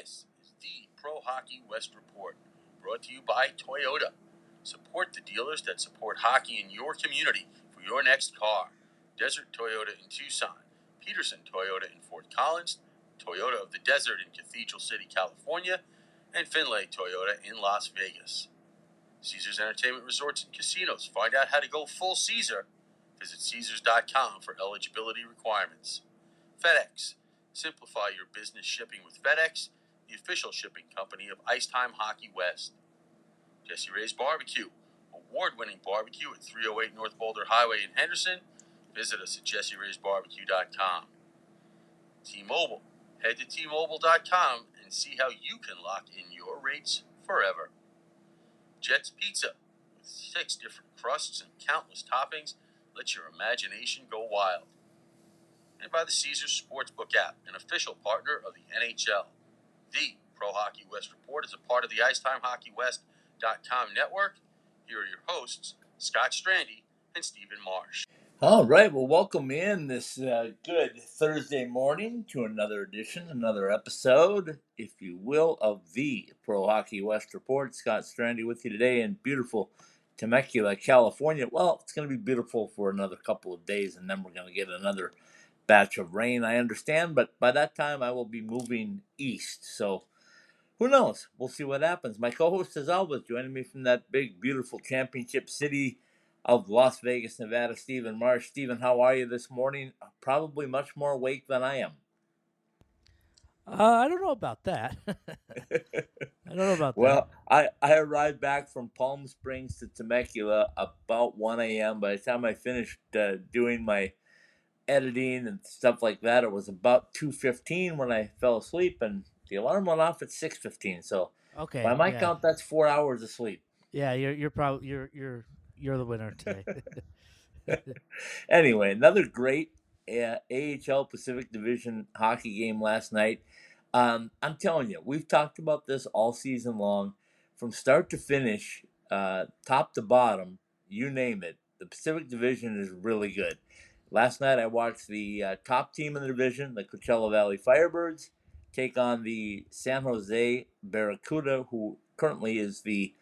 This is the Pro Hockey West Report, brought to you by Toyota. Support the dealers that support hockey in your community for your next car. Desert Toyota in Tucson, Pedersen Toyota in Fort Collins, Toyota of the Desert in Cathedral City, California, and Findlay Toyota in Las Vegas. Caesars Entertainment Resorts and Casinos. Find out how to go full Caesar. Visit Caesars.com for eligibility requirements. FedEx. Simplify your business shipping with FedEx, the official shipping company of Icetime Hockey West. Jessie Rae's Barbecue. Award winning barbecue at 308 North Boulder Highway in Henderson. Visit us at jesseraysbarbecue.com. T Mobile. Head to T-Mobile.com and see how you can lock in your rates forever. Jet's Pizza, with six different crusts and countless toppings, let your imagination go wild. And by the Caesars Sportsbook app, an official partner of the NHL. The Pro Hockey West Report is a part of the IcetimeHockeyWest.com network. Here are your hosts, Scott Strandy and Steven Marsh. All right. Well, welcome in this uh, good Thursday morning to another edition, another episode, if you will, of the Pro Hockey West Report. Scott Strandy with you today in beautiful Temecula, California. Well, it's going to be beautiful for another couple of days, and then we're going to get another batch of rain, I understand. But by that time, I will be moving east. So who knows? We'll see what happens. My co host, as always, joining me from that big, beautiful championship city of Las Vegas, Nevada, Steven Marsh. Steven, how are you this morning? Probably much more awake than I am. Uh, I don't know about that. I don't know about that well, that. I, I arrived back from Palm Springs to Temecula about 1 a.m. By the time I finished uh, doing my editing and stuff like that, it was about 2.15 when I fell asleep, and the alarm went off at 6.15. So okay, by my yeah. count, that's four hours of sleep. Yeah, you're you're probably you're you're you're the winner today. anyway, another great uh, AHL Pacific Division hockey game last night. Um, I'm telling you, we've talked about this all season long, from start to finish, uh, top to bottom, you name it. The Pacific Division is really good. Last night I watched the uh, top team in the division, the Coachella Valley Firebirds, take on the San Jose Barracuda, who currently is the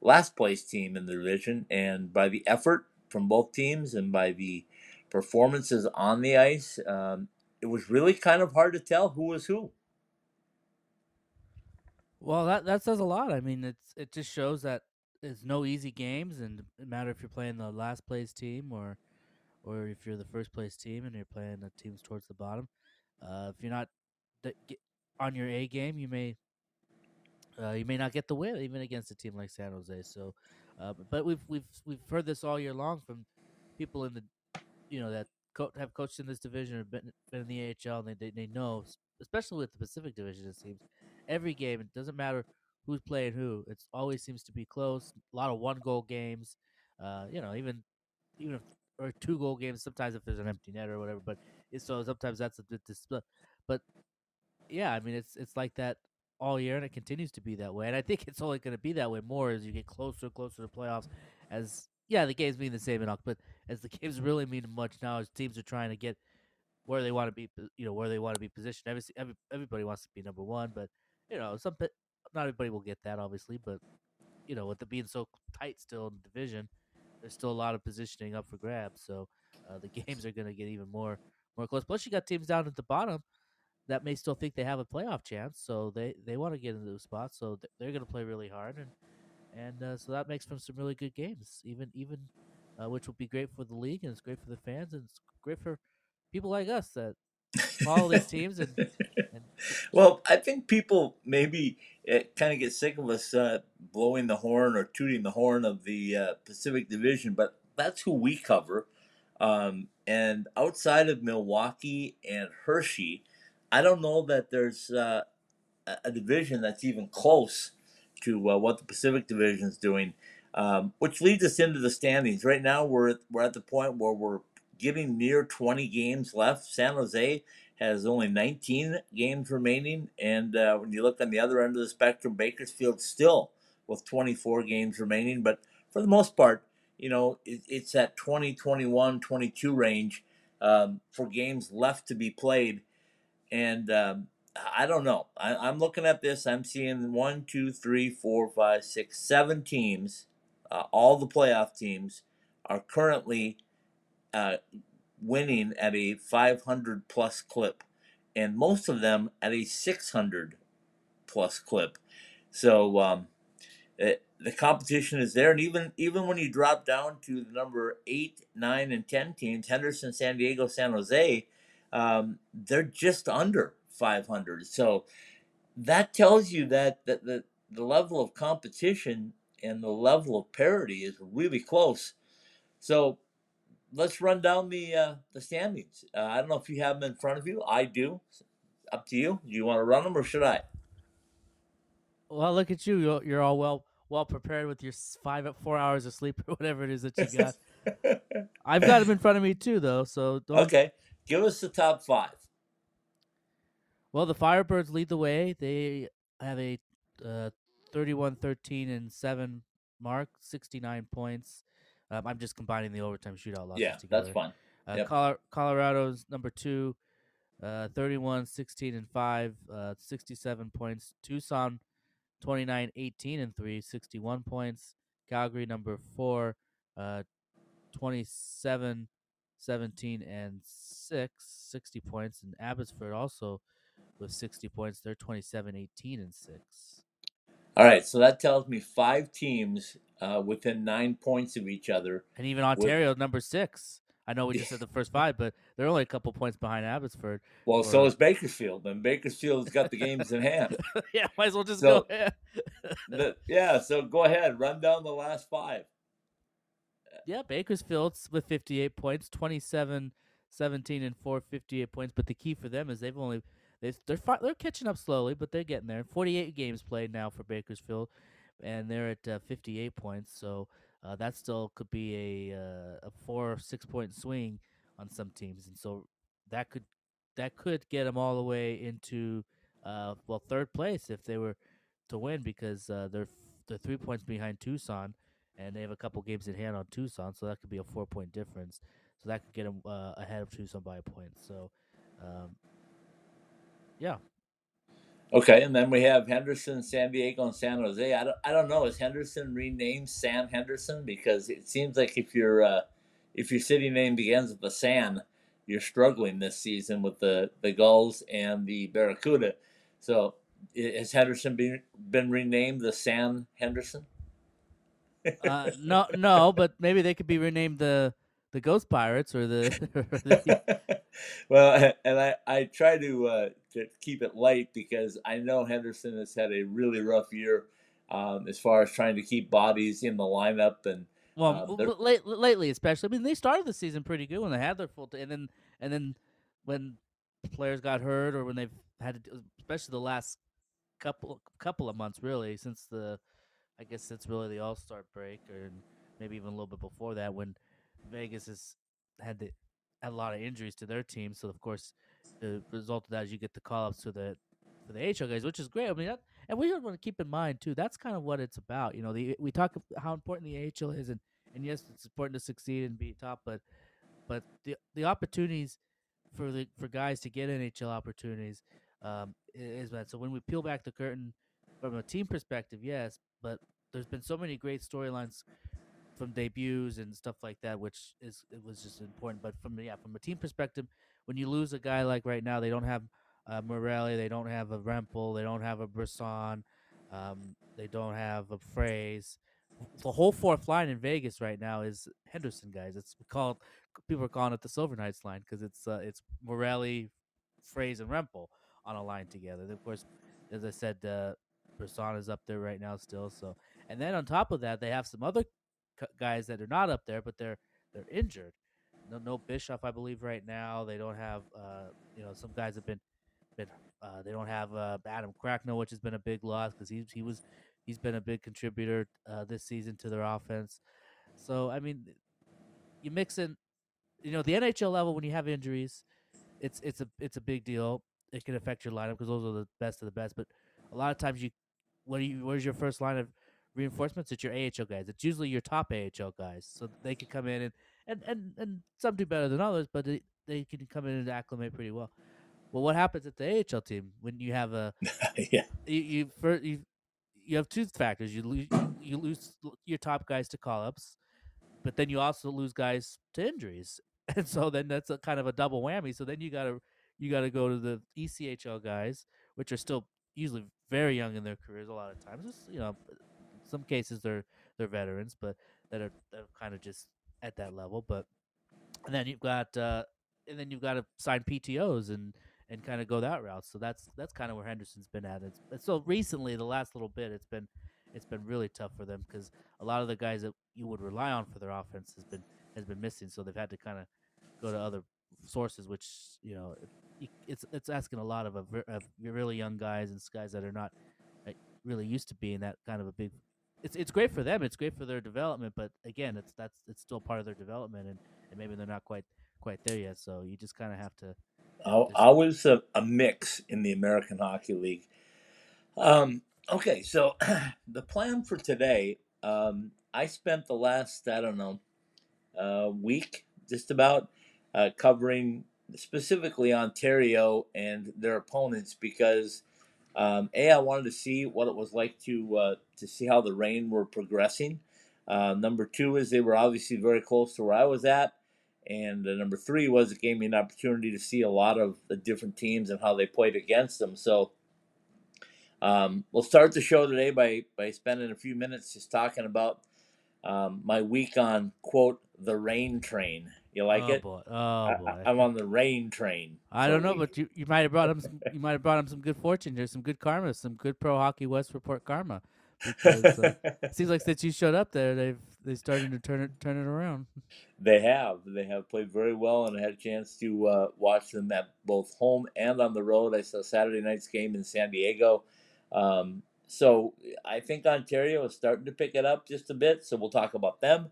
last place team in the division. And by the effort from both teams and by the performances on the ice, um, it was really kind of hard to tell who was who. Well, that that says a lot. I mean, it's it just shows that it's no easy games, and no matter if you're playing the last place team or or if you're the first place team and you're playing the teams towards the bottom. Uh, if you're not on your A game, you may uh, you may not get the win even against a team like San Jose. So, uh, but we've we've we've heard this all year long from people in the you know that co- have coached in this division or been, been in the AHL. And they, they they know, especially with the Pacific Division, it seems every game. It doesn't matter who's playing who. It always seems to be close. A lot of one goal games. Uh, you know, even even if or two goal games. Sometimes if there's an empty net or whatever, but it's so sometimes that's a bit split. But yeah, I mean it's it's like that all year, and it continues to be that way. And I think it's only going to be that way more as you get closer and closer to playoffs. As yeah, the games mean the same enough, but as the games really mean much now, as teams are trying to get where they want to be, you know, where they want to be positioned. Every, every, everybody wants to be number one, but you know, some not everybody will get that, obviously. But you know, with it being so tight still in the division, there's still a lot of positioning up for grabs. So uh, the games are going to get even more more close. Plus, you got teams down at the bottom that may still think they have a playoff chance, so they they want to get into the spot. So they're going to play really hard, and and uh, so that makes for some really good games, even even uh, which will be great for the league and it's great for the fans and it's great for people like us that follow these teams and, and, well i think people maybe eh, kind of gets sick of us uh, blowing the horn or tooting the horn of the uh, pacific division but that's who we cover um, and outside of milwaukee and hershey I don't know that there's uh, a division that's even close to uh, what the Pacific Division is doing, um, which leads us into the standings. Right now, we're we're at the point where we're getting near 20 games left. San Jose has only 19 games remaining, and uh, when you look on the other end of the spectrum, Bakersfield still with 24 games remaining. But for the most part, you know, it, it's that 20, 21, 22 range um, for games left to be played. And um, I don't know. I, I'm looking at this. I'm seeing one, two, three, four, five, six, seven teams. Uh, all the playoff teams are currently uh, winning at a 500 plus clip, and most of them at a 600 plus clip. So um, it, the competition is there, and even even when you drop down to the number eight, nine, and ten teams, Henderson, San Diego, San Jose, um, they're just under 500. So that tells you that, that the, the level of competition and the level of parity is really close. So let's run down the uh, the standings. Uh, I don't know if you have them in front of you. I do. Up to you. Do you want to run them or should I? Well, look at you. You're, you're all well well prepared with your five four hours of sleep or whatever it is that you got. I've got them in front of me too, though. So don't. okay. Give us the top five. Well, the Firebirds lead the way. They have a uh, 31 13 and 7 mark, 69 points. Um, I'm just combining the overtime shootout losses Yeah, together. that's fine. Uh, Yep. Colo- Colorado's number two, uh, 31, 16, and 5, uh, 67 points. Tucson, 29, 18, and 3, 61 points. Calgary, number four, uh, 27, 17, and 6, 60 points. And Abbotsford also with 60 points. They're 27, 18, and 6. All right. So that tells me five teams uh, within nine points of each other. And even Ontario, number six. I know we just said the first five, but they're only a couple points behind Abbotsford. Well, so is Bakersfield, and Bakersfield's got the games in hand. yeah, might as well just So- go. The- yeah. So go ahead, run down the last five. Yeah, Bakersfield's with 58 points, 27, 17, and 4, 58 points. But the key for them is they've only they they're they're catching up slowly, but they're getting there. 48 games played now for Bakersfield, and they're at uh, 58 points. So uh, that still could be a uh, a four or six point swing on some teams, and so that could that could get them all the way into uh, well third place if they were to win because uh, they're they're three points behind Tucson and they have a couple games in hand on Tucson, so that could be a four point difference. So that could get them uh, ahead of Tucson by a point. So, um, yeah, Okay, and then we have Henderson, San Diego, and San Jose. I don't, I don't know. Is Henderson renamed Sam Henderson? Because it seems like if your uh, if your city name begins with the San, you're struggling this season with the the Gulls and the Barracuda. So has Henderson been been renamed the San Henderson? uh, no, no, but maybe they could be renamed the the Ghost Pirates or the, well, and I, I try to uh, to keep it light because I know Henderson has had a really rough year um, as far as trying to keep bodies in the lineup and well, Uh, w- late, lately especially. I mean, they started the season pretty good when they had their full, t- and then and then when players got hurt or when they've had to, especially the last couple couple of months, really, since the, I guess since really the All Star break, or maybe even a little bit before that, when Vegas has had the had a lot of injuries to their team. So of course, the result of that is you get the call ups to the for the AHL guys, which is great. I mean, that, and we want to keep in mind too. That's kind of what it's about. You know, the we talk how important the AHL is, and and yes, it's important to succeed and be top, but but the the opportunities for the for guys to get NHL opportunities um, is that. So when we peel back the curtain from a team perspective, yes, but there's been so many great storylines from debuts and stuff like that, which is it was just important. But from yeah, from a team perspective, when you lose a guy like right now, they don't have uh, Morelli, they don't have a Rempal, they don't have a Brisson, um, they don't have a Froese. The whole fourth line in Vegas right now is Henderson guys. It's called people are calling it the Silver Knights line because it's uh, it's Morelli, Froese, and Rempal on a line together. Of course, as I said, uh, Brisson is up there right now still. So, and then on top of that, they have some other guys that are not up there, but they're they're injured. No, no Bischoff, I believe, right now. They don't have, uh, you know, some guys have been, been. Uh, they don't have uh, Adam Cracknell, which has been a big loss because he's he was he's been a big contributor uh, this season to their offense. So I mean, you mix in, you know, the NHL level when you have injuries, it's it's a it's a big deal. It can affect your lineup because those are the best of the best. But a lot of times you, what you, where's your first line of reinforcements? It's your AHL guys. It's usually your top AHL guys, so they can come in and and and, and some do better than others, but they, they can come in and acclimate pretty well. Well, what happens at the AHL team when you have a yeah. you you, first, you you have two factors. You lose you lose your top guys to call ups, but then you also lose guys to injuries, and so then that's a kind of a double whammy. So then you gotta you gotta go to the ECHL guys, which are still usually very young in their careers. A lot of times, it's, you know, some cases they're they're veterans, but that are, that are kind of just at that level. But and then you've got uh, and then you've got to sign PTOS and and kind of go that route. So that's that's kind of where Henderson's been at. It's, so recently, the last little bit, it's been it's been really tough for them because a lot of the guys that you would rely on for their offense has been has been missing. So they've had to kind of go to other sources, which you know it's it's asking a lot of a, of really young guys and guys that are not really used to being that kind of a big. It's it's great for them. It's great for their development, but again, it's that's it's still part of their development, and, and maybe they're not quite quite there yet. So you just kind of have to I was a, a mix in the American Hockey League. Um, okay, so the plan for today, um, I spent the last, I don't know, uh, week just about uh, covering specifically Ontario and their opponents because um, a I wanted to see what it was like to uh, to see how the Reign were progressing. Uh, number two is they were obviously very close to where I was at, and uh, number three was it gave me an opportunity to see a lot of the different teams and how they played against them. So um, we'll start the show today by by spending a few minutes just talking about um, my week on quote the Reign train. You like oh it? Boy. Oh boy! I, am on the Reign train. I don't know, but you, you might have brought him some, you might have brought him some good fortune here, some good karma, some good pro hockey West report karma. Because uh, it seems like since you showed up there, they've they starting to turn it turn it around. They have. They have played very well, and I had a chance to uh, watch them at both home and on the road. I saw Saturday night's game in San Diego. Um, so I think Ontario is starting to pick it up just a bit. So we'll talk about them.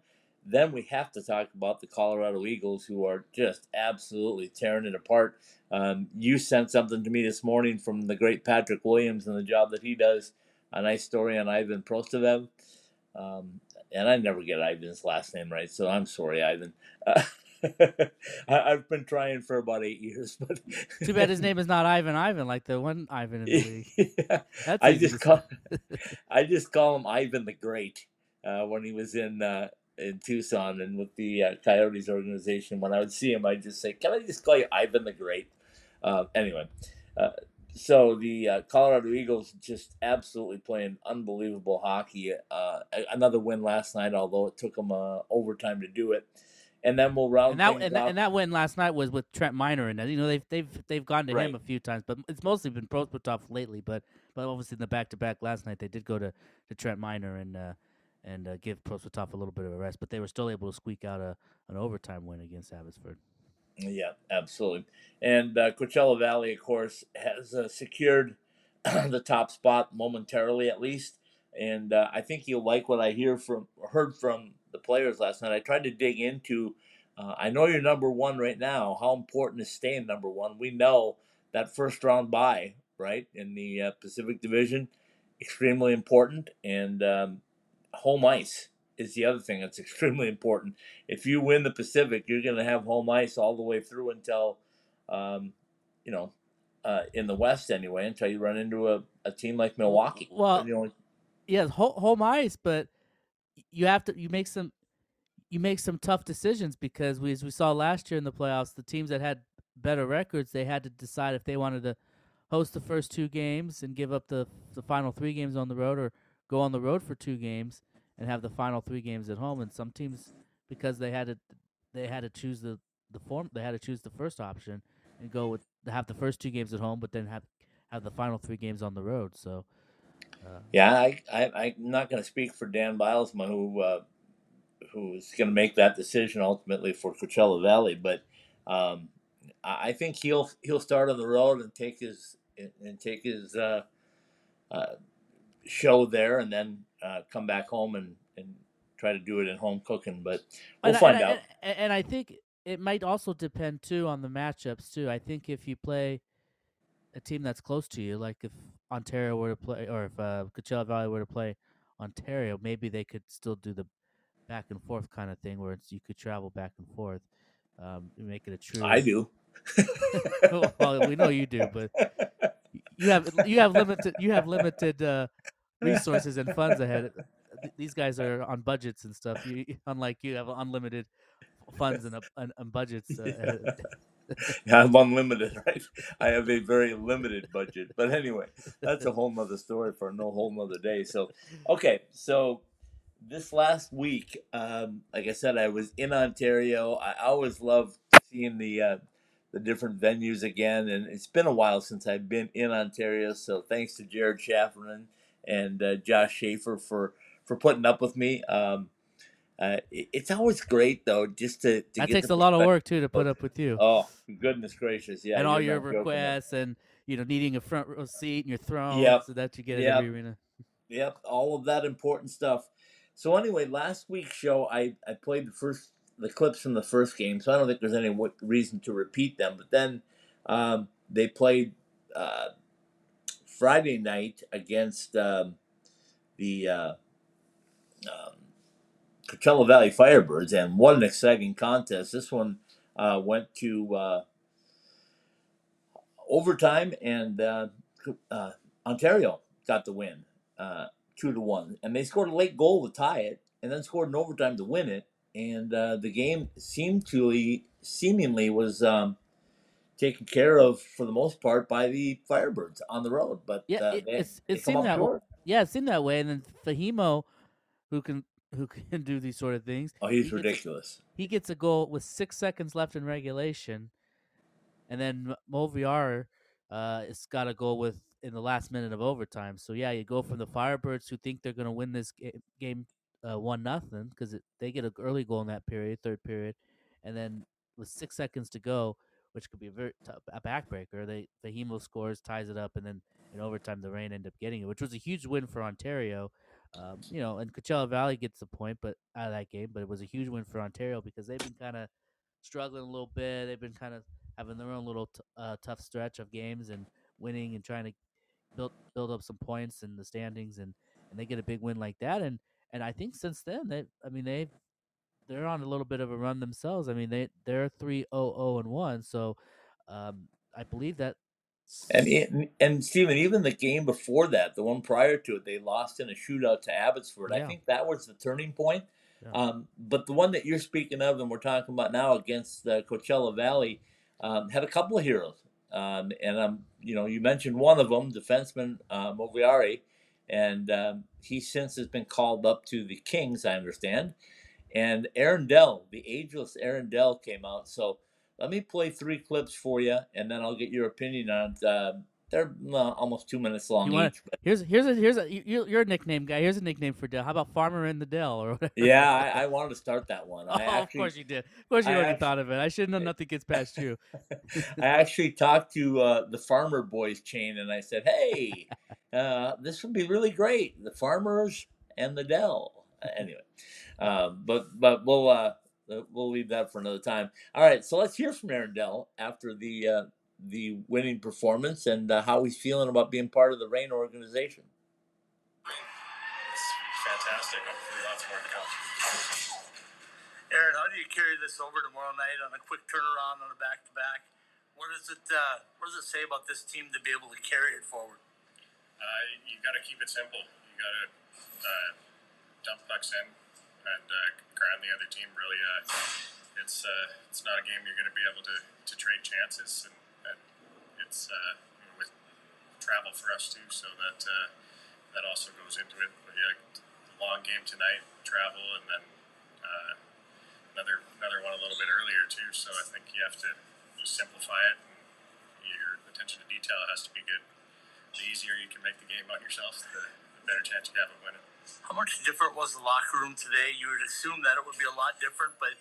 Then we have to talk about the Colorado Eagles, who are just absolutely tearing it apart. Um, you sent something to me this morning from the great Patrick Williams and the job that he does. A nice story on Ivan Prosvetov. Um, and I never get Ivan's last name right, so I'm sorry, Ivan. Uh, I, I've been trying for about eight years, but Too bad his name is not Ivan Ivan like the one Ivan in the league. yeah, That's I just call. I just call him Ivan the Great uh, when he was in uh, in Tucson and with the uh, Coyotes organization. When I would see him, I'd just say, "Can I just call you Ivan the Great?" Uh, anyway, uh, so the uh, Colorado Eagles just absolutely playing unbelievable hockey. Uh, another win last night, although it took them uh, overtime to do it. And then we'll round and that and, that- and that win last night was with Trent Miner and you know they've they've they've gone to Right. him a few times, but it's mostly been Prosvetov lately. But but obviously in the back to back last night they did go to, to Trent Miner and uh, and uh, give Prosvetov a little bit of a rest, but they were still able to squeak out a an overtime win against Abbotsford. Yeah, absolutely. And uh, Coachella Valley, of course, has uh, secured the top spot momentarily, at least. And uh, I think you'll like what I hear from heard from the players last night. I tried to dig into. Uh, I know you're number one right now. How important is staying number one? We know that first round bye, right, in the uh, Pacific Division, extremely important. And um, home ice is the other thing that's extremely important if you win the Pacific, you're going to have home ice all the way through until, um, you know, uh, in the West anyway, until you run into a, a team like Milwaukee. Well- only- Yeah, ho- home ice, but you have to you make some you make some tough decisions because we as we saw last year in the playoffs, the teams that had better records they had to decide if they wanted to host the first two games and give up the the final three games on the road or go on the road for two games and have the final three games at home. And some teams because they had to they had to choose the the form they had to choose the first option and go with have the first two games at home, but then have have the final three games on the road. So. Uh, yeah, I, I, I'm not going to speak for Dan Bylsma, who uh, who's going to make that decision ultimately for Coachella Valley, but um, I think he'll he'll start on the road and take his and take his uh, uh, show there, and then uh, come back home and, and try to do it in home cooking. But we'll and I- find and out. And, and I think it might also depend too on the matchups too. I think if you play a team that's close to you, like if Ontario were to play, or if uh, Coachella Valley were to play Ontario, maybe they could still do the back and forth kind of thing, where it's you could travel back and forth, um, and make it a true. I do. well, we know you do, but you have you have limited you have limited uh, resources and funds ahead. These guys are on budgets and stuff. You, unlike you, have unlimited funds and, and, and budgets. Uh, I'm unlimited, right? I have a very limited budget. But anyway, that's a whole nother story for no whole nother day. So, okay, so this last week, um, like I said, I was in Ontario. I always love seeing the uh, the different venues again, and it's been a while since I've been in Ontario. So thanks to Jared Schafferman and uh, Josh Schaefer for for putting up with me. Um, uh, it's always great though, just to, to that takes a lot of work too to put up with you. Oh goodness gracious, yeah, and all your requests and you know needing a front row seat and your throne yep. so that you get yep. every arena. Yep, all of that important stuff. So anyway, last week's show, I I played the first the clips from the first game, so I don't think there's any reason to repeat them. But then um, they played uh, Friday night against um, the uh, um, Coachella Valley Firebirds, and what an exciting contest! This one uh, went to uh, overtime, and uh, uh, Ontario got the win, uh, two to one, and they scored a late goal to tie it, and then scored an overtime to win it. And the game seemed to seemingly was um, taken care of for the most part by the Firebirds on the road. But yeah, it, they, it's, it seemed that way. Yeah, it seemed that way. And then Fagemo, who can who can do these sort of things. Oh, he's he ridiculous. Gets, he gets a goal with six seconds left in regulation, and then Moverare uh, has got a goal with in the last minute of overtime. So yeah, you go from the Firebirds who think they're going to win this game uh, one nothing because they get an early goal in that period, third period, and then with six seconds to go, which could be a very tough, a backbreaker, they Fagemo scores, ties it up, and then in overtime the Reign end up getting it, which was a huge win for Ontario. Um, you know, and Coachella Valley gets the point, but out of that game, but it was a huge win for Ontario because they've been kind of struggling a little bit. They've been kind of having their own little t- uh, tough stretch of games and winning and trying to build build up some points in the standings, and and they get a big win like that, and and I think since then they, I mean they they're on a little bit of a run themselves. I mean they they're three oh oh and one, so um, I believe that and and Steven, even the game before that, the one prior to it, they lost in a shootout to Abbotsford. Yeah. I think that was the turning point. Yeah. Um, but the one that you're speaking of, and we're talking about now against the Coachella Valley, um, had a couple of heroes. Um, and um, you know, you mentioned one of them, defenseman uh, Moverare, and um, he since has been called up to the Kings, I understand. And Aaron Dell, the ageless Aaron Dell, came out. So let me play three clips for you, and then I'll get your opinion on it. Uh, they're uh, almost two minutes long wanna, each. But... Here's here's a here's a you're a nickname guy. Here's a nickname for Dell. How about Farmer in the Dell or whatever? Yeah, I, I wanted to start that one. oh, actually, of course you did. Of course you I already actually, thought of it. I should know nothing gets past you. I actually talked to uh, the Farmer Boys chain, and I said, "Hey, uh, this would be really great. The farmers and the Dell." anyway, um, but but we'll uh, we'll leave that for another time. All right, so let's hear from Aaron Dell after the uh, the winning performance and uh, how he's feeling about being part of the Reign organization. It's fantastic. Hopefully, lots more to come. Aaron, how do you carry this over tomorrow night on a quick turnaround on a back to back? What does it uh, What does it say about this team to be able to carry it forward? Uh, you got to keep it simple. You got to uh, dump pucks in and uh, ground the other team. Really, uh, it's uh, it's not a game you're going to be able to, to trade chances, and, and it's uh, with travel for us too, so that uh, that also goes into it. But yeah, long game tonight, travel, and then uh, another another one a little bit earlier too. So I think you have to just simplify it. And your attention to detail has to be good. The easier you can make the game on yourself, the, the better chance you have of winning. How much different was the locker room today? You would assume that it would be a lot different, but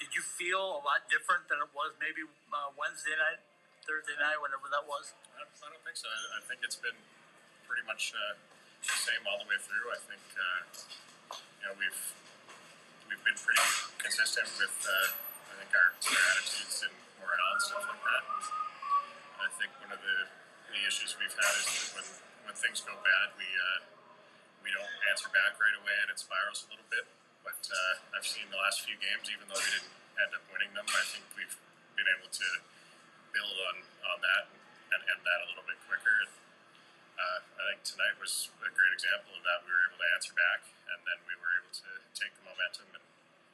did you feel a lot different than it was maybe uh, Wednesday night, Thursday night, whenever that was? I, I don't think so. I, I, think it's been pretty much uh, the same all the way through. I think uh, you know we've we've been pretty consistent with uh, I think our, our attitudes and morale and stuff like that. And I think one of the, the issues we've had is when when things go bad, we uh, we don't answer back right away and it spirals a little bit. But uh, I've seen the last few games, even though we didn't end up winning them, I think we've been able to build on on that and end that a little bit quicker. And, uh, I think tonight was a great example of that. We were able to answer back, and then we were able to take the momentum and,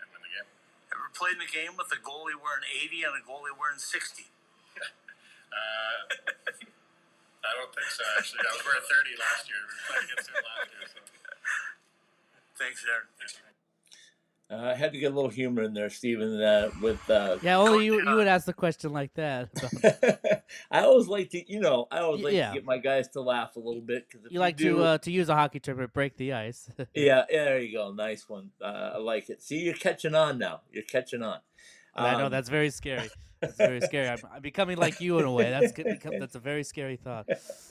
and win the game. Ever played in a game with a goalie wearing 80 and a goalie wearing 60? Uh, I don't think so. Actually, I was wearing 30 last year. We played against him last year. So. Thanks, Aaron. Uh, I had to get a little humor in there, Steven. Uh, with uh, Yeah, only you you would ask the question like that. I always like to, you know, I always like Yeah. to get my guys to laugh a little bit because you like to uh, to use a hockey term, but break the ice. yeah, yeah, there you go, nice one. Uh, I like it. See, you're catching on now. You're catching on. I know Um, that's very scary. That's very scary. I'm, I'm becoming like you in a way. That's become, that's a very scary thought.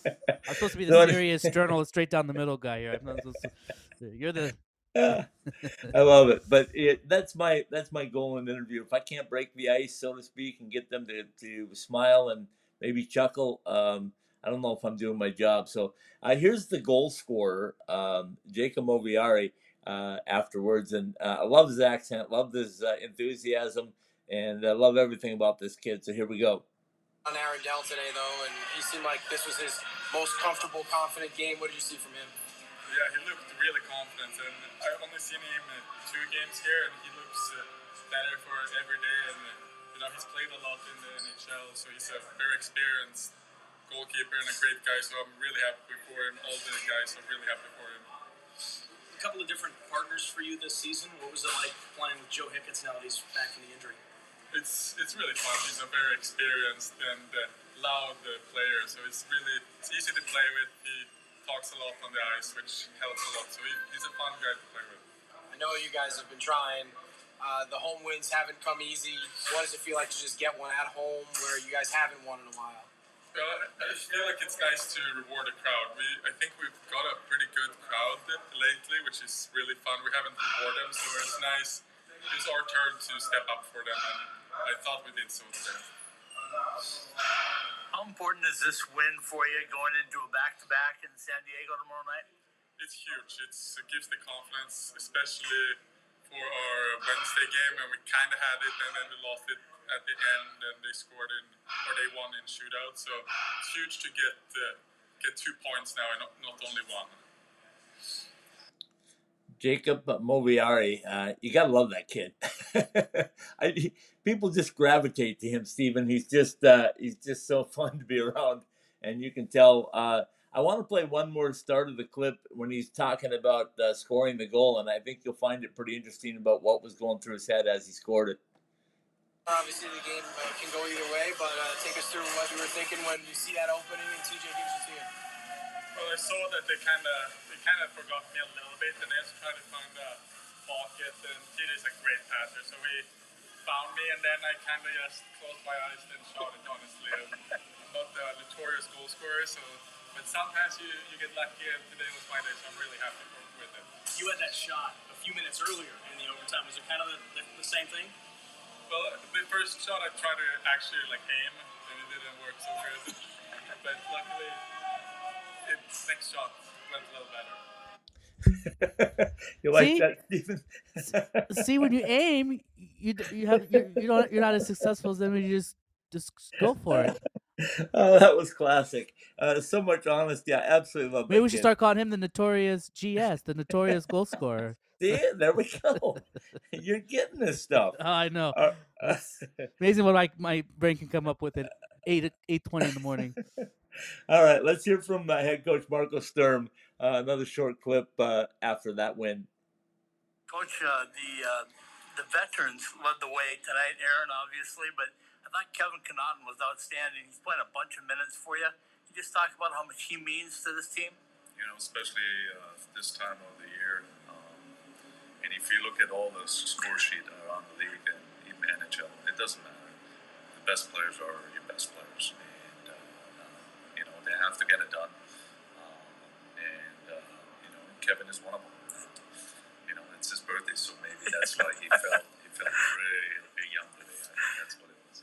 I'm supposed to be the serious journalist, straight down the middle guy here. I'm not supposed to, you're the I love it, but it, that's my that's my goal in the interview. If I can't break the ice, so to speak, and get them to, to smile and maybe chuckle, um, I don't know if I'm doing my job. So uh, here's the goal scorer, um, Jacob Moverare, uh, afterwards, and uh, I love his accent, love his uh, enthusiasm, and I love everything about this kid. So here we go. on Aaron Dell today, though, and he seemed like this was his most comfortable, confident game. What did you see from him? Yeah, he looked really confident, and I've only seen him uh, two games here, and he looks uh, better for every day. And uh, you know, he's played a lot in the NHL, so he's a very experienced goalkeeper and a great guy. So I'm really happy for him. All the guys are really happy for him. a couple of different partners for you this season. What was it like playing with Joe Hicketts now that he's back from the injury? It's it's really fun. He's a very experienced and uh, loud uh, player, so it's really it's easy to play with. He talks a lot on the ice, which helps a lot. So he, he's a fun guy to play with. I know you guys have been trying. Uh, the home wins haven't come easy. What does it feel like to just get one at home where you guys haven't won in a while? Well, I feel like it's nice to reward a crowd. We, I think we've got a pretty good crowd lately, which is really fun. We haven't rewarded them, so it's nice. It's our turn to step up for them, and I thought we did so today. How important is this win for you going into a back to back in San Diego tomorrow night? It's huge. It's, it gives the confidence, especially for our Wednesday game, and we kind of had it, and then we lost it at the end, and they scored in, or they won in shootout. So it's huge to get uh, get two points now, and not, not only one. Jacob Moverare, uh, you gotta love that kid. I, people just gravitate to him, Steven. He's just uh, he's just so fun to be around, and you can tell. Uh, I want to play one more start of the clip when he's talking about uh, scoring the goal, and I think you'll find it pretty interesting about what was going through his head as he scored it. Obviously, the game uh, can go either way, but uh, take us through what you were thinking when you see that opening and TJ gives it to you. Well, I saw that they kind of they kind of forgot me a little bit, and they just tried to find a pocket. And TJ's a great passer, so he found me, and then I kind of just closed my eyes and shot it. Honestly, I'm not the notorious goal scorer, so but sometimes you, you get lucky, and today was my day, so I'm really happy for, with it. You had that shot a few minutes earlier in the overtime. Was it kind of the, the, the same thing? Well, the first shot I tried to actually like aim, and it didn't work so good. but luckily, it next shot went a little better. you like See? that, Steven? See, when you aim, you you have you're, you don't you're not as successful as them. when You just just go for it. oh, that was classic. Uh, so much honesty. I absolutely love. Maybe we should start calling him the notorious GS, the notorious goal scorer. See, there we go. You're getting this stuff. Oh, I know. Uh, Amazing what my my brain can come up with at eight eight twenty in the morning. all right, let's hear from uh, head coach Marco Sturm. Uh, another short clip uh, after that win. Coach, uh, the uh, the veterans led the way tonight. Aaron, obviously, but I thought Kevin Connauton was outstanding. He's playing a bunch of minutes for you. Can you just talk about how much he means to this team? you know, especially uh, this time of the year. Um, and if you look at all the score sheet around the league and even NHL, it doesn't matter. The best players are your best players, and uh, uh, you know they have to get it done. Um, and uh, you know, Kevin is one of them. You know, it's his birthday, so maybe that's why he felt he felt really young today. I think that's what it was.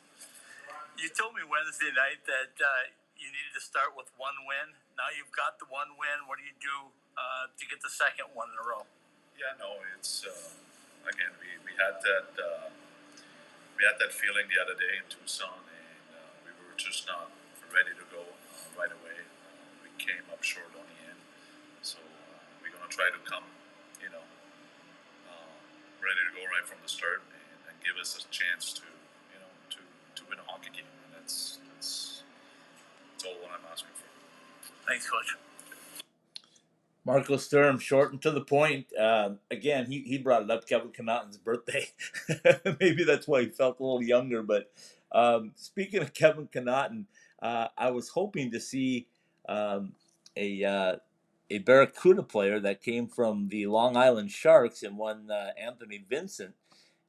You told me Wednesday night uh, you needed to start with one win. Now you've got the one win. What do you do uh, to get the second one in a row? Yeah, no, it's uh, again we, we had that uh, we had that feeling the other day in Tucson, and uh, we were just not ready to go uh, right away. We came up short on the end, so uh, we're gonna try to come, you know, ready to go right from the start and, and give us a chance to, Thanks, Coach. Marco Sturm, short and to the point. Um, again, he, he brought it up, Kevin Connauton's birthday. Maybe that's why he felt a little younger. But um, speaking of Kevin Connauton, uh, I was hoping to see um, a uh, a Barracuda player that came from the Long Island Sharks and one uh, Anthony Vincent.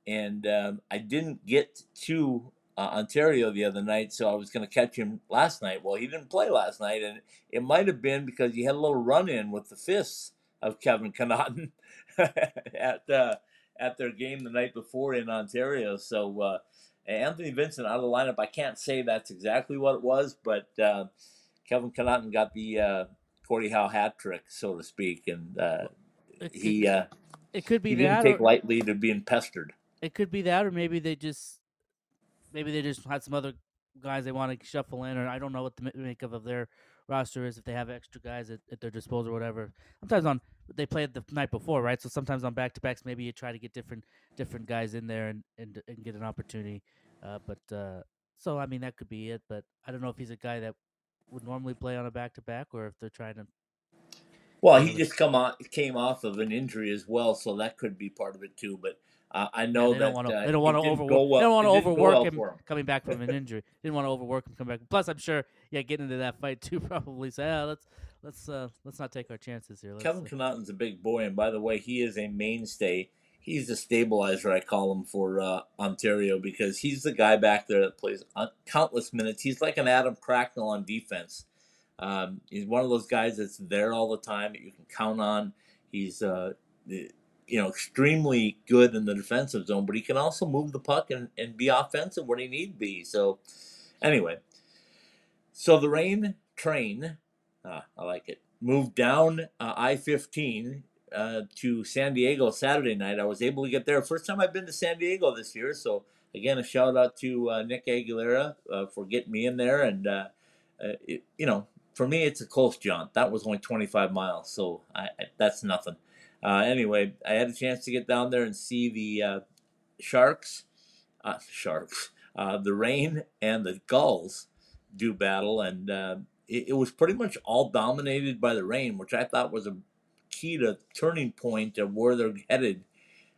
And um, I didn't get to uh, Ontario the other night, so I was going to catch him last night. Well, he didn't play last night, and it might have been because he had a little run in with the fists of Kevin Connauton at uh, at their game the night before in Ontario. So uh, Anthony Vincent out of the lineup. I can't say that's exactly what it was, but uh, Kevin Connauton got the uh, Gordie Howe hat trick, so to speak, and uh, he it, uh, it could be he didn't that, take or, lightly to being pestered. it could be that, or maybe they just maybe they just had some other guys they want to shuffle in, or I don't know what the makeup of their roster is if they have extra guys at, at their disposal or whatever. Sometimes on they played the night before, right? So sometimes on back to backs, maybe you try to get different different guys in there and and, and get an opportunity. Uh, but uh, so I mean that could be it. But I don't know if he's a guy that would normally play on a back to back, or if they're trying to. Well, he just come on came off of an injury as well, so that could be part of it too. But uh, I Yeah, know they that don't want to. uh, they don't want to overwork. well. They don't want to overwork well him him. coming back from an injury. Didn't want to overwork him coming back. Plus, I'm sure, yeah, getting into that fight too probably say, ah, let's let's uh let's not take our chances here. Let's, Kevin Connauton's a big boy, and by the way, he is a mainstay. He's the stabilizer, I call him, for uh, Ontario because he's the guy back there that plays un- countless minutes. He's like an Adam Cracknell on defense. Um, he's one of those guys that's there all the time that you can count on. He's, uh, the- you know, extremely good in the defensive zone, but he can also move the puck and, and be offensive when he need be. So, anyway, so the Reign train, ah, I like it, moved down uh, I 15 uh, to San Diego Saturday night. I was able to get there. First time I've been to San Diego this year. So, again, a shout out to uh, Nick Aguilera uh, for getting me in there. And, uh, uh, it, you know, for me, it's a close jaunt. That was only 25 miles. So, I, I, that's nothing. Uh, anyway, I had a chance to get down there and see the uh, Sharks, uh, Sharks, uh, the Reign and the Gulls do battle, and uh, it, it was pretty much all dominated by the Reign, which I thought was a key to turning point of where they're headed.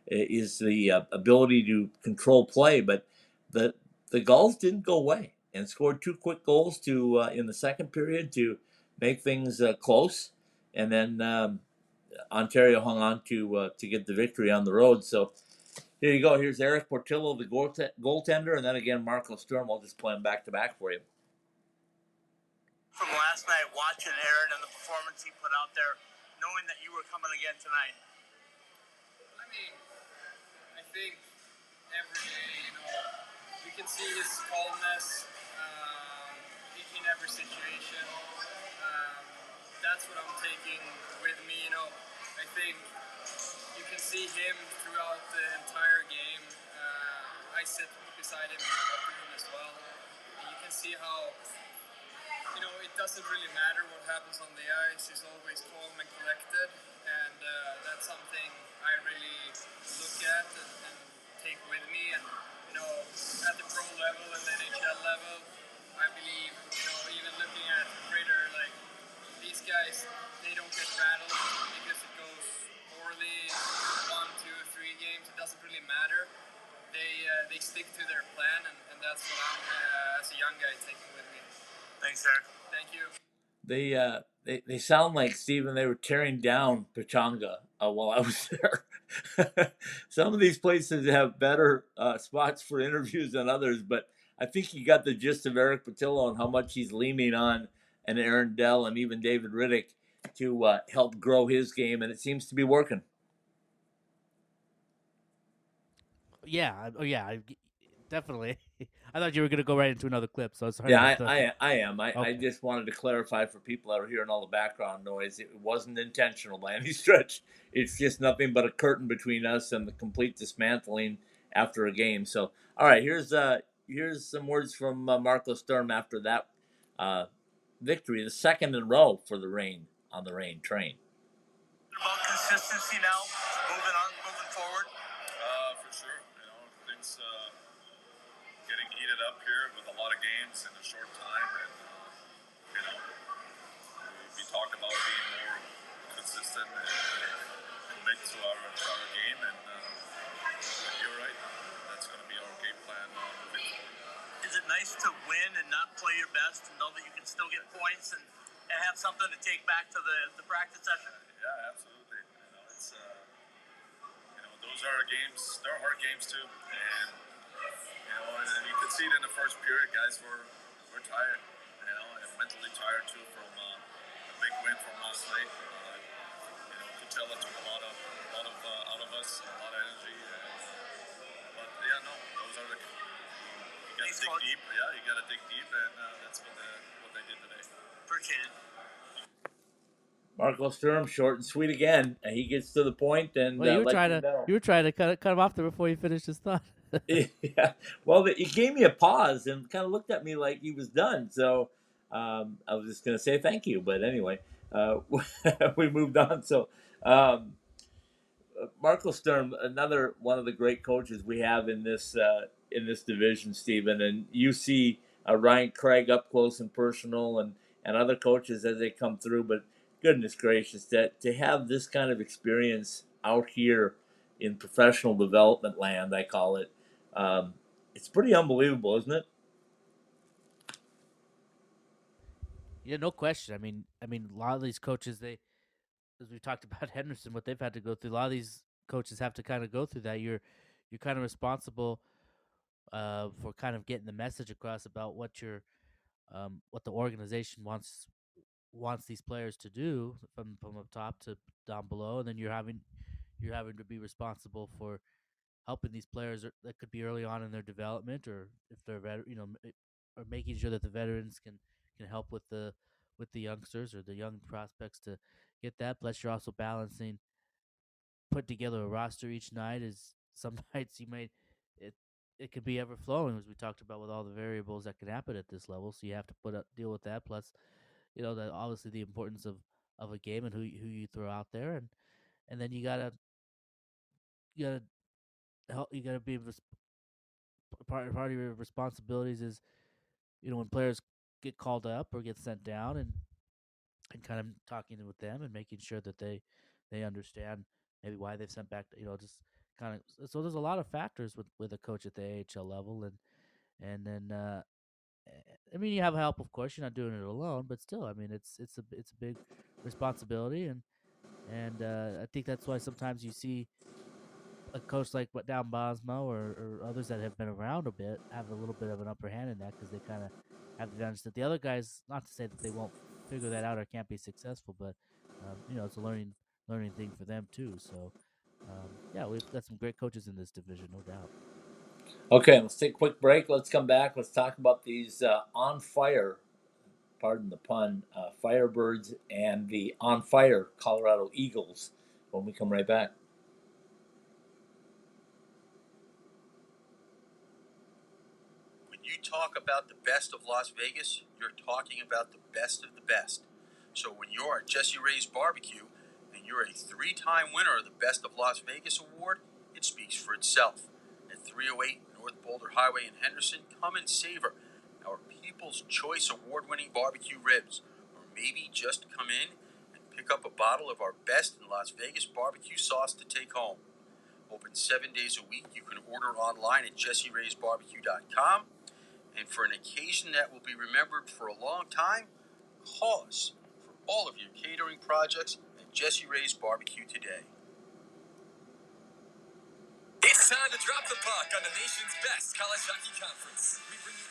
Is the uh, ability to control play, but the the Gulls didn't go away and scored two quick goals to in the second period to make things close, and then. Um, Ontario hung on to uh, to get the victory on the road. So here you go. Here's Eric Portillo, the goalte- goaltender, and then again Marco Sturm. I'll just play them back to back for you. From last night, watching Aaron and the performance he put out there, knowing that you were coming again tonight. I mean, I think every day, you know, you can see his calmness um, in, in every situation. Um, that's what I'm taking with me. You know, I think you can see him throughout the entire game. Uh, I sit beside him in the locker room as well. And you can see how you know, it doesn't really matter what happens on the ice. He's always calm and collected, and uh, that's something I really look at and, and take with me. And you know, at the pro level and the NHL level, I believe, They uh they, they sound like Steven. They were tearing down Pechanga uh, while I was there. Some of these places have better uh, spots for interviews than others, but I think you got the gist of Eric Portillo and how much he's leaning on and Aaron Dell and even David Rittich to uh, help grow his game, and it seems to be working. yeah, oh yeah, definitely. I thought you were gonna go right into another clip, so sorry. Yeah, I, about the- I, I am. I, I just wanted to clarify for people that are hearing all the background noise. It wasn't intentional by any stretch. It's just nothing but a curtain between us and the complete dismantling after a game. So, all right, here's uh, here's some words from uh, Marco Sturm after that uh, victory, the second in a row for the Reign on the Reign train. About consistency now, moving on, moving forward. Uh, for sure. You know, things uh, getting heated up here with a lot of games in a short time, and uh, you know, we, we talk about being more consistent and commit to our, to our game, and uh, you're right. That's going to be our game plan uh, moving forward. Is it nice to win and not play your best and know that you can still get points and, and have something to take back to the, the practice session? Yeah, absolutely. You know, it's uh, you know those are games. They're hard games too, and you know, and, and you could see it in the first period. Guys were were tired, you know, and mentally tired too from uh, a big win from last night. Uh, you know, Coachella took a lot of a lot of uh, out of us, a lot of energy. And, but yeah, no, those are the. You got to Thanks, dig Coach. deep. Yeah, you got to dig deep, and uh, that's what they what they did today. Appreciate it. Marco Sturm, short and sweet again. And he gets to the point and Well, uh, you were trying to know. you were trying to cut cut him off there before you finished his thought. yeah. Well, it gave me a pause and kind of looked at me like he was done. So um, I was just going to say thank you. But anyway, uh, we moved on. So um, Marco Sturm, another one of the great coaches we have in this uh, in this division, Steven. And you see uh, Ryan Craig up close and personal, and and other coaches as they come through. But goodness gracious, that to have this kind of experience out here in professional development land, I call it. Um, it's pretty unbelievable, isn't it? Yeah, no question. I mean, I mean, a lot of these coaches, they, as we talked about Henderson, what they've had to go through. A lot of these coaches have to kind of go through that. You're, you're kind of responsible, uh, for kind of getting the message across about what your, um, what the organization wants, wants these players to do from from up top to down below, and then you're having, you're having to be responsible for helping these players that could be early on in their development, or if they're vet, you know, or making sure that the veterans can can help with the with the youngsters or the young prospects to get that. Plus, you're also balancing put together a roster each night. Is some nights you might it it could be ever flowing as we talked about with all the variables that can happen at this level. So you have to put up deal with that. Plus, you know that obviously the importance of of a game and who who you throw out there, and and then you gotta you gotta you gotta be res- part part of your responsibilities is you know when players get called up or get sent down and and kind of talking with them and making sure that they they understand maybe why they've sent back you know just kind of so there's a lot of factors with with a coach at the AHL level and and then uh eh, I mean you have help of course you're not doing it alone but still I mean it's it's a it's a big responsibility and and uh, I think that's why sometimes you see a coach like what Dan Bylsma or, or others that have been around a bit have a little bit of an upper hand in that because they kind of have the advantage that the other guys. Not to say that they won't figure that out or can't be successful, but um, you know it's a learning learning thing for them too. So um, yeah, we've got some great coaches in this division, no doubt. Okay, let's take a quick break. Let's come back. Let's talk about these uh, on fire, pardon the pun, uh, Firebirds and the on fire Colorado Eagles when we come right back. You talk about the best of Las Vegas, you're talking about the best of the best. So when you're at Jessie Rae's Barbecue and you're a three time winner of the Best of Las Vegas award, it speaks for itself. At 308 North Boulder Highway in Henderson, come and savor our People's Choice Award winning barbecue ribs. Or maybe just come in and pick up a bottle of our best in Las Vegas barbecue sauce to take home. Open seven days a week. You can order online at jesseraysbarbecue.com. And for an occasion that will be remembered for a long time, call us for all of your catering projects at Jessie Rae's Barbecue today. It's time to drop the puck on the nation's best college hockey conference.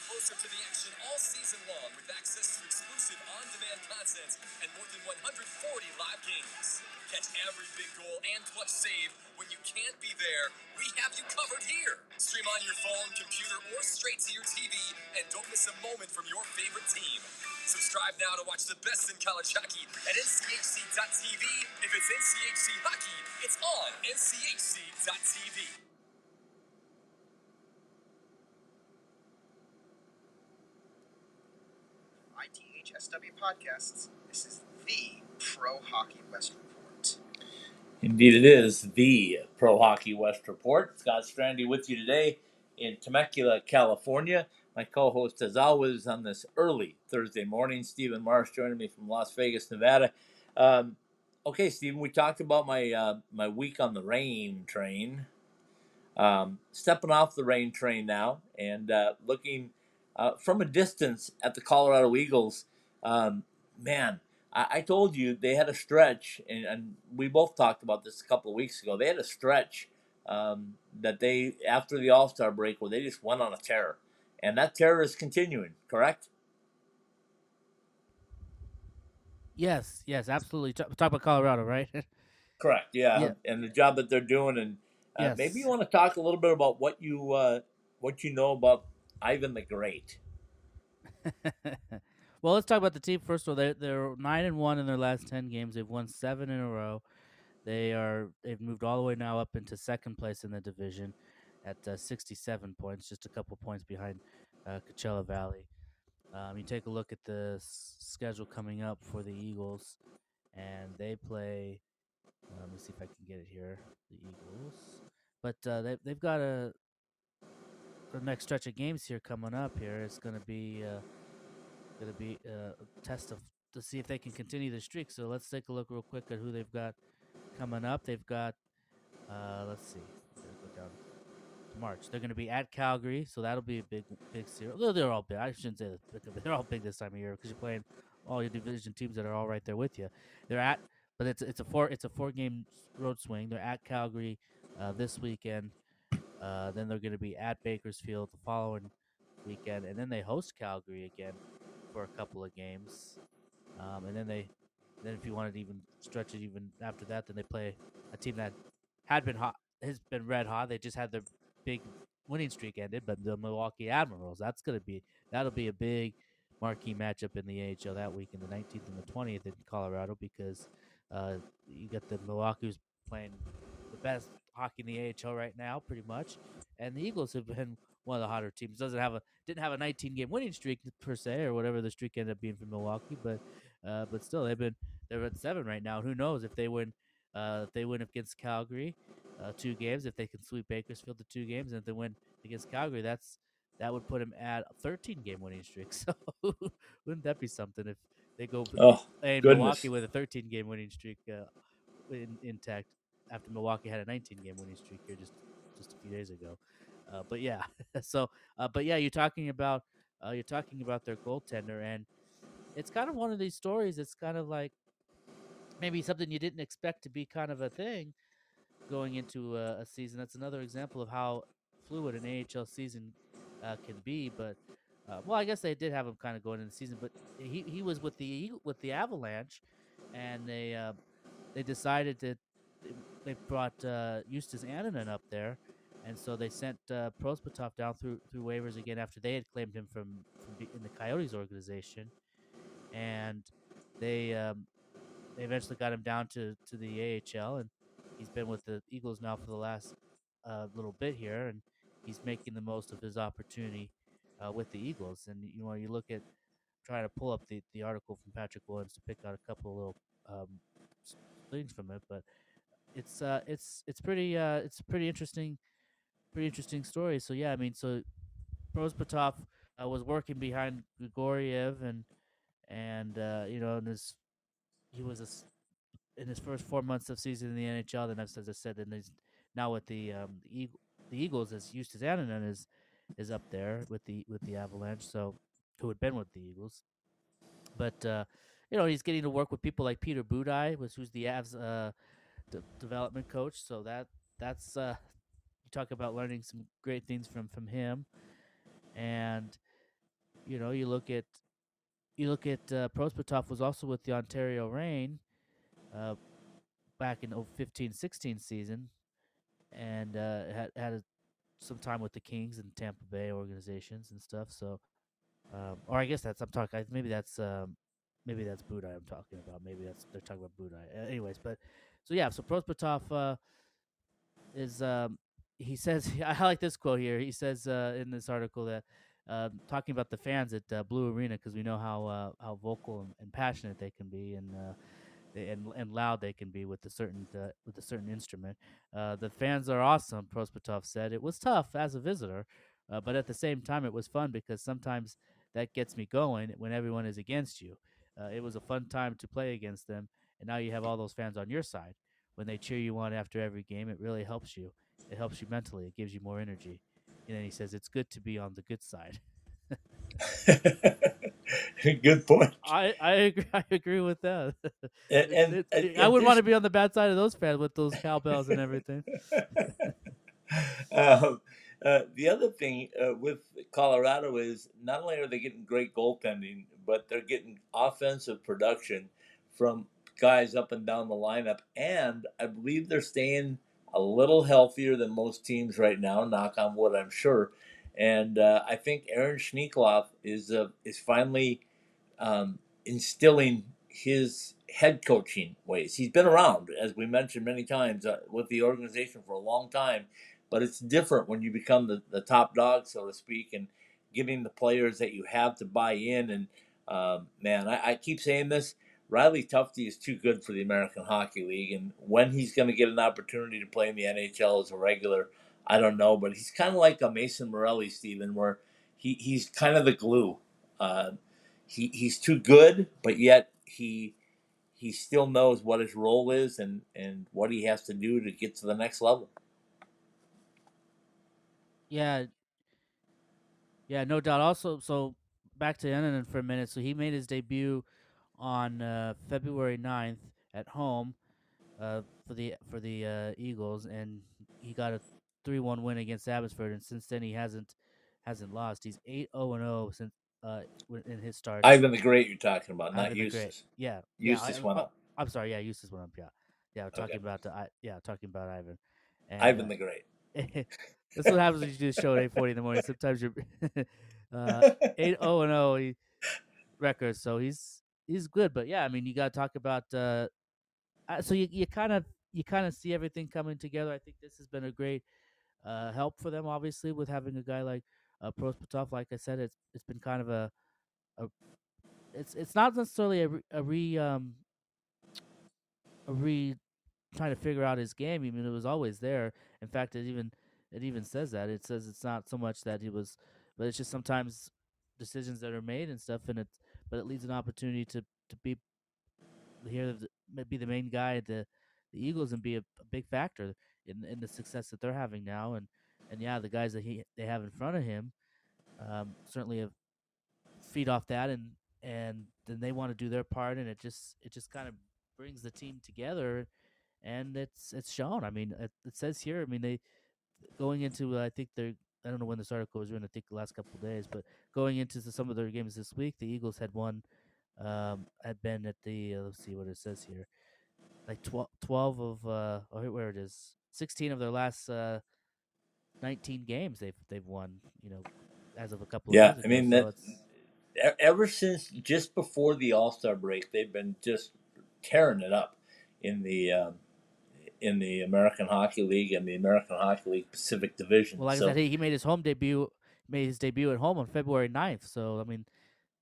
Closer to the action all season long with access to exclusive on-demand content and more than 140 live games. Catch every big goal and clutch save when you can't be there. We have you covered here. Stream on your phone, computer, or straight to your TV, and don't miss a moment from your favorite team. Subscribe now to watch the best in college hockey at nchc.tv. If it's NCHC hockey, it's on nchc.tv. SW Podcasts. This is the Pro Hockey West Report. Indeed, it is the Pro Hockey West Report. Scott Strandy with you today in Temecula, California. My co host, as always, on this early Thursday morning, Steven Marsh joining me from Las Vegas, Nevada. Um, okay, Steven, we talked about my uh, my week on the Reign train. Um, stepping off the Reign train now and uh, looking uh, from a distance at the Colorado Eagles. Um, man, I, I told you they had a stretch, and, and we both talked about this a couple of weeks ago. They had a stretch um, that they, after the All Star break, where they just went on a tear. And that terror is continuing, correct? Yes, yes, absolutely. Talk, talk about Colorado, right? Correct. Yeah. Yeah. and the job that they're doing, and uh, maybe you want to talk a little bit about what you uh, what you know about Ivan the Great. well, let's talk about the team first of all. They're, they're nine and one in their last ten games. They've won seven in a row. They are they've moved all the way now up into second place in the division at uh, 67 points, just a couple points behind uh, Coachella Valley. Um, you take a look at the s- schedule coming up for the Eagles, and they play. Uh, let me see if I can get it here. The Eagles, but uh, they they've got a the next stretch of games here coming up. Here it's going to be uh, going to be uh, a test of to see if they can continue the streak. So let's take a look real quick at who they've got coming up. They've got uh, let's see, Gotta go down March. They're going to be at Calgary, so that'll be a big big series. Although they're all big, I shouldn't say that they're all big this time of year because you're playing all your division teams that are all right there with you. They're at, but it's it's a four it's a four game road swing. They're at Calgary uh, this weekend. Uh, then they're going to be at Bakersfield the following weekend, and then they host Calgary again for a couple of games. Um, and then they, then if you wanted to even stretch it even after that, then they play a team that had been hot, has been red hot. They just had their big winning streak ended, but the Milwaukee Admirals. That's to be that'll be a big marquee matchup in the AHL that week in the 19th and the 20th in Colorado because uh, you got the Milwaukee who's playing the best hockey in the AHL right now, pretty much, and the Eagles have been one of the hotter teams. Doesn't have a didn't have a 19 game winning streak per se or whatever the streak ended up being for Milwaukee, but uh, but still they've been they're at seven right now. Who knows if they win uh, if they win against Calgary uh, two games, if they can sweep Bakersfield to two games, and if they win against Calgary, that's that would put them at a 13 game winning streak. So wouldn't that be something if they go Oh, in goodness. Milwaukee with a 13 game winning streak uh, in, intact after Milwaukee had a 19 game winning streak here just just a few days ago. Uh, but yeah, so uh, but yeah, you're talking about uh, you're talking about their goaltender, and it's kind of one of these stories. It's kind of like maybe something you didn't expect to be kind of a thing going into a, a season. That's another example of how fluid an AHL season uh, can be. But uh, well, I guess they did have him kind of going into the season, but he, he was with the with the Avalanche, and they they decided that they brought uh, Justus Annunen up there, and so they sent uh, Prosvetov down through through waivers again after they had claimed him from, from in the Coyotes organization, and they um, they eventually got him down to, to the AHL, and he's been with the Eagles now for the last uh, little bit here, and he's making the most of his opportunity uh, with the Eagles. And you know, you look at trying to pull up the, the article from Patrick Williams to pick out a couple of little um, things from it, but it's uh, it's it's pretty uh, it's pretty interesting, pretty interesting story. So yeah, I mean, so Prosvetov uh, was working behind Georgiev and and uh, you know, and his he was a in his first four months of season in the NHL. Then, as as I said, and he's now with the um, the, Eagle, the Eagles as Justus Annunen is is up there with the with the Avalanche. So who had been with the Eagles, but uh, you know he's getting to work with people like Peter Budaj, was who's the Avs uh, de- development coach. So that that's uh, talk about learning some great things from from him, and you know you look at you look at uh, Prosvetov was also with the Ontario Reign uh, back in 15-16 season, and uh, had had a, some time with the Kings and Tampa Bay organizations and stuff. So, um, or I guess that's I'm talking. Maybe that's um, maybe that's Budaj I'm talking about. Maybe that's they're talking about Budaj. Uh, anyways, but so yeah, so Prosvetov uh, is um, he says I like this quote here. He says uh, in this article that uh, talking about the fans at uh, Blue Arena because we know how uh, how vocal and, and passionate they can be and. Uh, they- and, and loud they can be with a certain uh, with a certain instrument. The fans are awesome. Prosvetov said it was tough as a visitor, but at the same time it was fun because sometimes that gets me going when everyone is against you. It was a fun time to play against them, and now you have all those fans on your side. When they cheer you on after every game, it really helps you. It helps you mentally. It gives you more energy. And then he says it's good to be on the good side. Good point. I I agree, I agree with that. And, and, It- and- I would want to be on the bad side of those fans with those cowbells and everything. um, uh, the other thing uh, with Colorado is not only are they getting great goaltending, but they're getting offensive production from guys up and down the lineup, and I believe they're staying a little healthier than most teams right now. Knock on wood, I'm sure. And uh, I think Aaron Schneekloth is uh, is finally um, instilling his head coaching ways. He's been around, as we mentioned many times, uh, with the organization for a long time, but it's different when you become the, the top dog, so to speak, and getting the players that you have to buy in. And um, man, I, I keep saying this Riley Tufte is too good for the American Hockey League, and when he's going to get an opportunity to play in the NHL as a regular, I don't know. But he's kind of like a Mason Morelli, Steven, where he, he's kind of the glue. Uh, he, he's too good, but yet he he still knows what his role is and, and what he has to do to get to the next level. Yeah, yeah, no doubt. Also, so back to Annunen for a minute. So he made his debut on uh, February 9th at home uh, for the for the uh, Eagles, and he got a three-one win against Abbotsford. And since then, he hasn't hasn't lost. He's eight zero and zero since uh, in his starts. Ivan the Great you're talking about, not Ivan the Great. Justus. Yeah, Justus yeah, went oh, up. I'm sorry. Yeah, Justus went up. Yeah, yeah. We're talking Okay. about the I, yeah, talking about Ivan. And, Ivan uh, the Great. That's what happens when you do the show at eight forty in the morning. Sometimes you're uh, eight zero and zero he- record, so he's he's good. But yeah, I mean, you got to talk about. Uh, so you you kind of you kind of see everything coming together. I think this has been a great uh, help for them, obviously, with having a guy like uh, Prosvetov. Like I said, it's it's been kind of a, a it's it's not necessarily a re, a re um a re trying to figure out his game. I mean, it was always there. In fact, it even it even says that. It says it's not so much that he was, but it's just sometimes decisions that are made and stuff, and it's but it leaves an opportunity to to be here, the- be the main guy at the the Eagles and be a, a big factor in in the success that they're having now. And and yeah, the guys that he they have in front of him um, certainly feed off that, and and then they want to do their part, and it just it just kind of brings the team together, and it's it's shown. I mean, it, it says here. I mean, they going into I think they're I don't know when this article was written. I think the last couple of days, but going into some of their games this week, the Eagles had won. Um, had been at the uh, let's see what it says here, like 12, 12 of uh, oh where it is, sixteen of their last uh, nineteen games they've they've won. You know, as of a couple of Yeah, I mean that. Ever since just before the All Star break, they've been just tearing it up in the um, in the American Hockey League and the American Hockey League Pacific Division. Well, like so I said, he, he made his home debut, made his debut at home on February 9th. So I mean,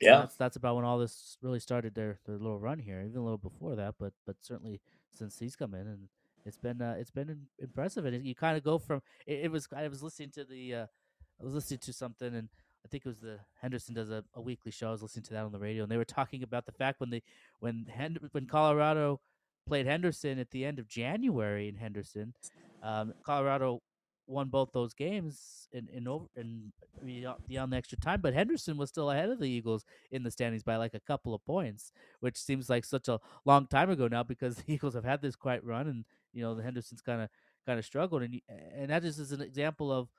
Yeah. that's that's about when all this really started their, their little run here. Even a little before that, but but certainly since he's come in, and it's been uh, it's been impressive. And you kind of go from it, it was I was listening to the uh, I was listening to something and. I think it was the Henderson does a, a weekly show. I was listening to that on the radio, and they were talking about the fact when they when Hend- when Colorado played Henderson at the end of January in Henderson, um, Colorado won both those games in in over in beyond the extra time. But Henderson was still ahead of the Eagles in the standings by like a couple of points, which seems like such a long time ago now because the Eagles have had this quiet run, and you know the Henderson's kind of kind of struggled, and and that just is an example of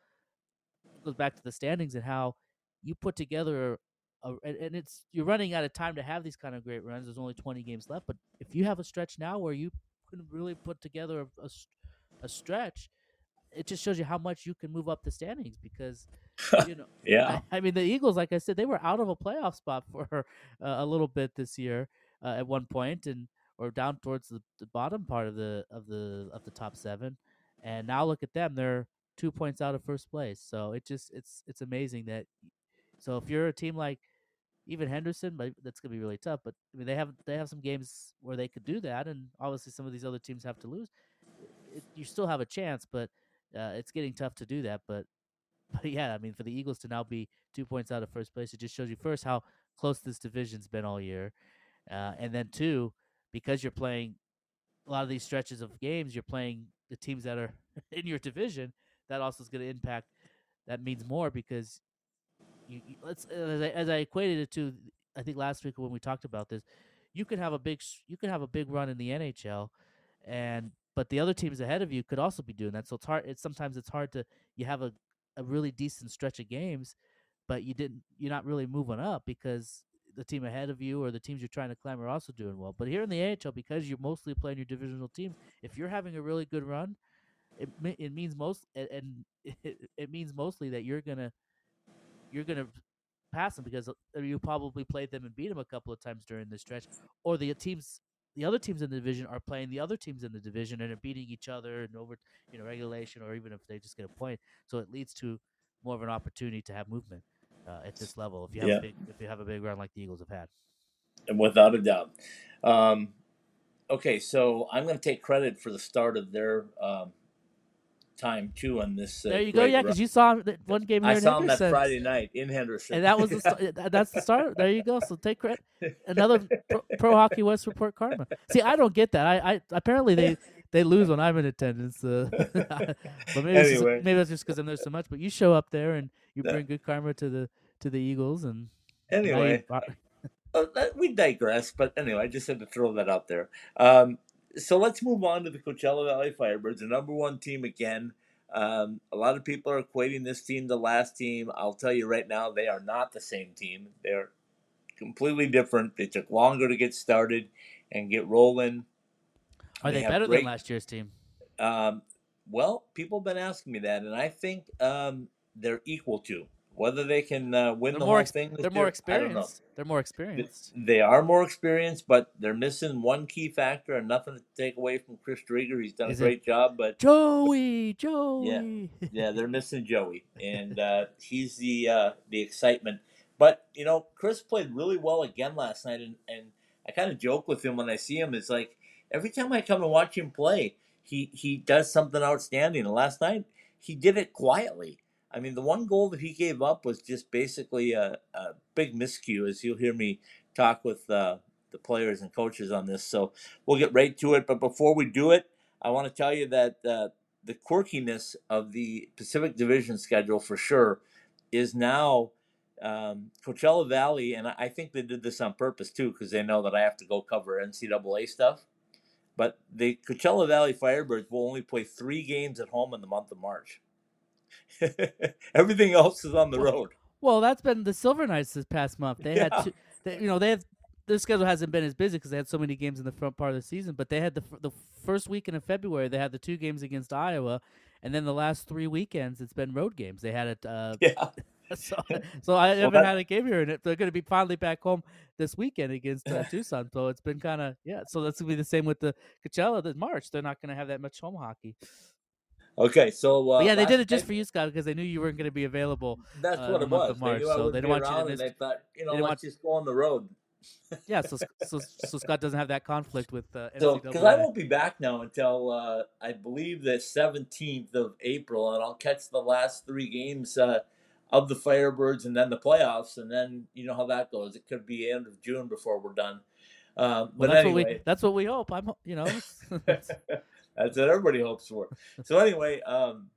goes back to the standings and how you put together a, and, and it's you're running out of time to have these kind of great runs. There's only 20 games left, but if you have a stretch now where you can really put together a a stretch, it just shows you how much you can move up the standings because you know. Yeah. I, I mean, the Eagles, like I said, they were out of a playoff spot for uh, a little bit this year uh, at one point, and or down towards the, the bottom part of the of the of the top seven. And now look at them; they're two points out of first place. So it just it's it's amazing that So if you're a team like even Henderson, but that's gonna be really tough. But I mean, they have they have some games where they could do that, and obviously some of these other teams have to lose. It, you still have a chance, but uh, it's getting tough to do that. But but yeah, I mean, for the Eagles to now be two points out of first place, it just shows you first how close this division's been all year, uh, and then two, because you're playing a lot of these stretches of games, you're playing the teams that are in your division. That also is going to impact. That means more because you, you let's as I, as I equated it to I think last week when we talked about this, you could have a big you could have a big run in the NHL, and but the other teams ahead of you could also be doing that. So it's hard. It's sometimes it's hard to you have a a really decent stretch of games, but you didn't you're not really moving up because the team ahead of you or the teams you're trying to climb are also doing well. But here in the AHL, because you're mostly playing your divisional teams, if you're having a really good run, it it means most and- it, it means mostly that you're gonna you're gonna pass them because uh, you probably played them and beat them a couple of times during this stretch, or the teams, the other teams in the division are playing the other teams in the division and are beating each other and over, you know, regulation or even if they just get a point. So it leads to more of an opportunity to have movement uh, at this level if you have Yeah. a big, if you have a big run like the Eagles have had. and without a doubt. Um, okay, so I'm going to take credit for the start of their um, time too on this. Uh, there you go, yeah, because you saw that one game here I saw him that Friday night in Henderson, and that was the st- that's the start. There you go. So take credit. Another pro, pro Hockey West report karma. See, I don't get that. I, I apparently they they lose when I'm in attendance. Uh, but maybe it's just, maybe that's just because I'm there so much. But you show up there and you bring good karma to the to the Eagles and now you- Anyway, uh, we digress, but anyway, I just had to throw that out there. Um, so let's move on to the Coachella Valley Firebirds, the number one team again. Um, a lot of people are equating this team to last team. I'll tell you right now, they are not the same team. They're completely different. They took longer to get started and get rolling. are they, have better great- than last year's team? Um, well, people have been asking me that, and I think um, they're equal to whether they can uh, win They're the more whole ex- thing. they're more year, I don't know. experienced. They're more experienced. They are more experienced, but they're missing one key factor, and nothing to take away from Chris Driedger. He's done Is a it- great job, but Joey, Joey. yeah, they're missing Joey, and uh, he's the uh, the excitement. But you know, Chris played really well again last night, and, and I kind of joke with him when I see him. It's like every time I come and watch him play, he he does something outstanding. And last night he did it quietly. I mean, the one goal that he gave up was just basically a, a big miscue, as you'll hear me talk with uh, the players and coaches on this. So we'll get right to it. But before we do it, I want to tell you that uh, the quirkiness of the Pacific Division schedule for sure is now um, Coachella Valley, and I think they did this on purpose too because they know that I have to go cover NCAA stuff. But the Coachella Valley Firebirds will only play three games at home in the month of March. Everything else is on the road. Well, that's been the Silver Knights this past month. They Yeah. had, two, they, you know, they have their schedule hasn't been as busy because they had so many games in the front part of the season. But they had the the first weekend of February, they had the two games against Iowa, and then the last three weekends, it's been road games. They had it. Uh, Yeah. so, so I haven't that- had a game here, and they're going to be finally back home this weekend against uh, Tucson. So it's been kind of yeah. So that's going to be the same with the Coachella this March. They're not going to have that much home hockey. Okay, so uh, yeah, they did it just for you, Scott, because they knew you weren't going to be available. That's uh, what it was. March, they so they be don't want you and they thought, you know, didn't let's want- just go on the road. Yeah, so so so Scott doesn't have that conflict with uh, So, because I won't be back now until uh, I believe the 17th of April, and I'll catch the last three games uh, of the Firebirds and then the playoffs, and then you know how that goes. It could be end of June before we're done. Uh, Well, but that's anyway, what we that's what we hope. I'm you know. That's what everybody hopes for. So anyway, um,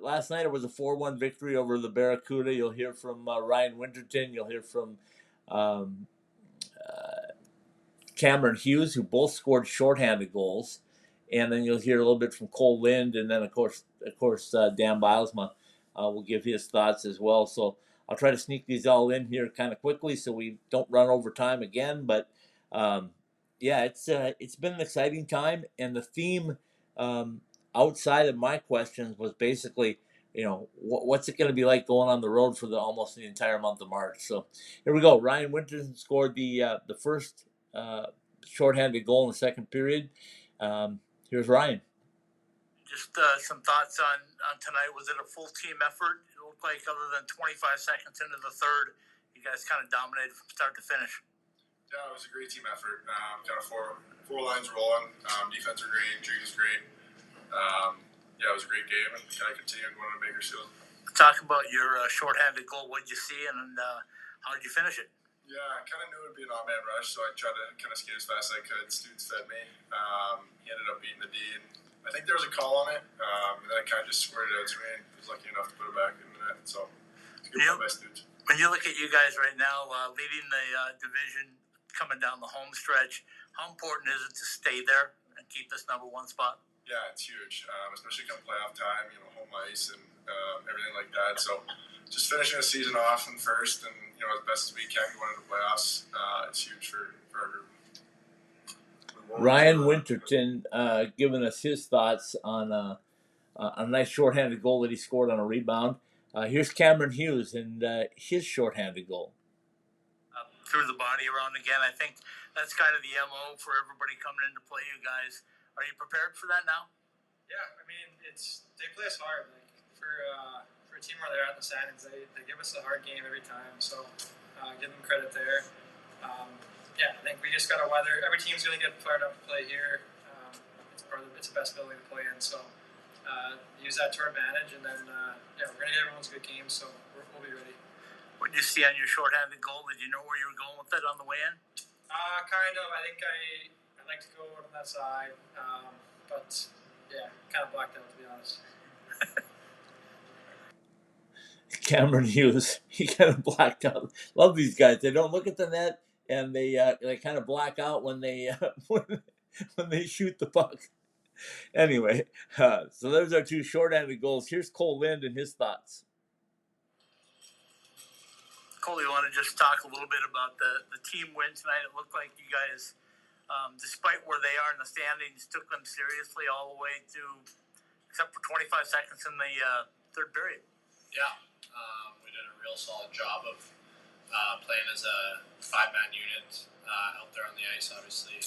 last night it was a four-one victory over the Barracuda. You'll hear from uh, Ryan Winterton. You'll hear from um, uh, Cameron Hughes, who both scored shorthanded goals, and then you'll hear a little bit from Cole Lind, and then of course, of course, uh, Dan Bylsma uh, will give his thoughts as well. So I'll try to sneak these all in here kind of quickly, so we don't run over time again. But um, yeah, it's uh, it's been an exciting time, and the theme um, outside of my questions was basically, you know, what, what's it going to be like going on the road for the almost the entire month of March? So here we go. Ryan Winterton scored the uh, the first uh, shorthanded goal in the second period. Um, here's Ryan. just uh, some thoughts on, on tonight. Was it a full team effort? It looked like, other than 25 seconds into the third, you guys kind of dominated from start to finish. Yeah, it was a great team effort. Um, kind of four four lines rolling. Um, defense were great. Injury was great. Um, yeah, it was a great game, and kind of continued going to Bakersfield. Talk about your uh, shorthanded goal. What did you see, and uh, how did you finish it? Yeah, I kind of knew it would be an odd man rush, so I tried to kind of skate as fast as I could. Students fed me. Um, he ended up beating the D, and I think there was a call on it. Um, and then I kind of just squared it out to me, and was lucky enough to put it back in the net. So it's good play by Students. When you look at you guys right now, uh, leading the uh, division, coming down the home stretch, how important is it to stay there and keep this number one spot? Yeah, it's huge, um, especially come playoff time. You know, home ice and um, everything like that. So, just finishing the season off in first, and you know, as best as we can going into the playoffs, uh, it's huge for, for our group. Ryan Winterton uh, giving us his thoughts on uh, uh, a nice shorthanded goal that he scored on a rebound. Uh, here's Cameron Hughes and uh, his shorthanded goal. Threw the body around again. I think that's kind of the MO for everybody coming in to play. You guys, are you prepared for that now? Yeah, I mean, it's they play us hard. Like for uh, for a team where they're at the standings, they, they give us a hard game every time. So uh, give them credit there. Um, yeah, I think we just got to weather. Every team's going to get fired up to play here. Um, it's part of it's the best building to play in. So uh, use that to our advantage, and then uh, yeah, we're going to get everyone's good games. So we'll be ready. What did you see on your shorthanded goal? Did you know where you were going with it on the way in? Uh, kind of. I think I I like to go on that side, um, but yeah, kind of blacked out to be honest. Cameron Hughes, he kind of blacked out. Love these guys. They don't look at the net and they uh, they kind of black out when they uh, when, when they shoot the puck. Anyway, uh, so those are two shorthanded goals. Here's Cole Lind and his thoughts. Cole, you want to just talk a little bit about the, the team win tonight? It looked like you guys, um, despite where they are in the standings, took them seriously all the way to, except for 25 seconds in the uh, third period. Yeah, um, we did a real solid job of uh, playing as a five-man unit uh, out there on the ice. Obviously,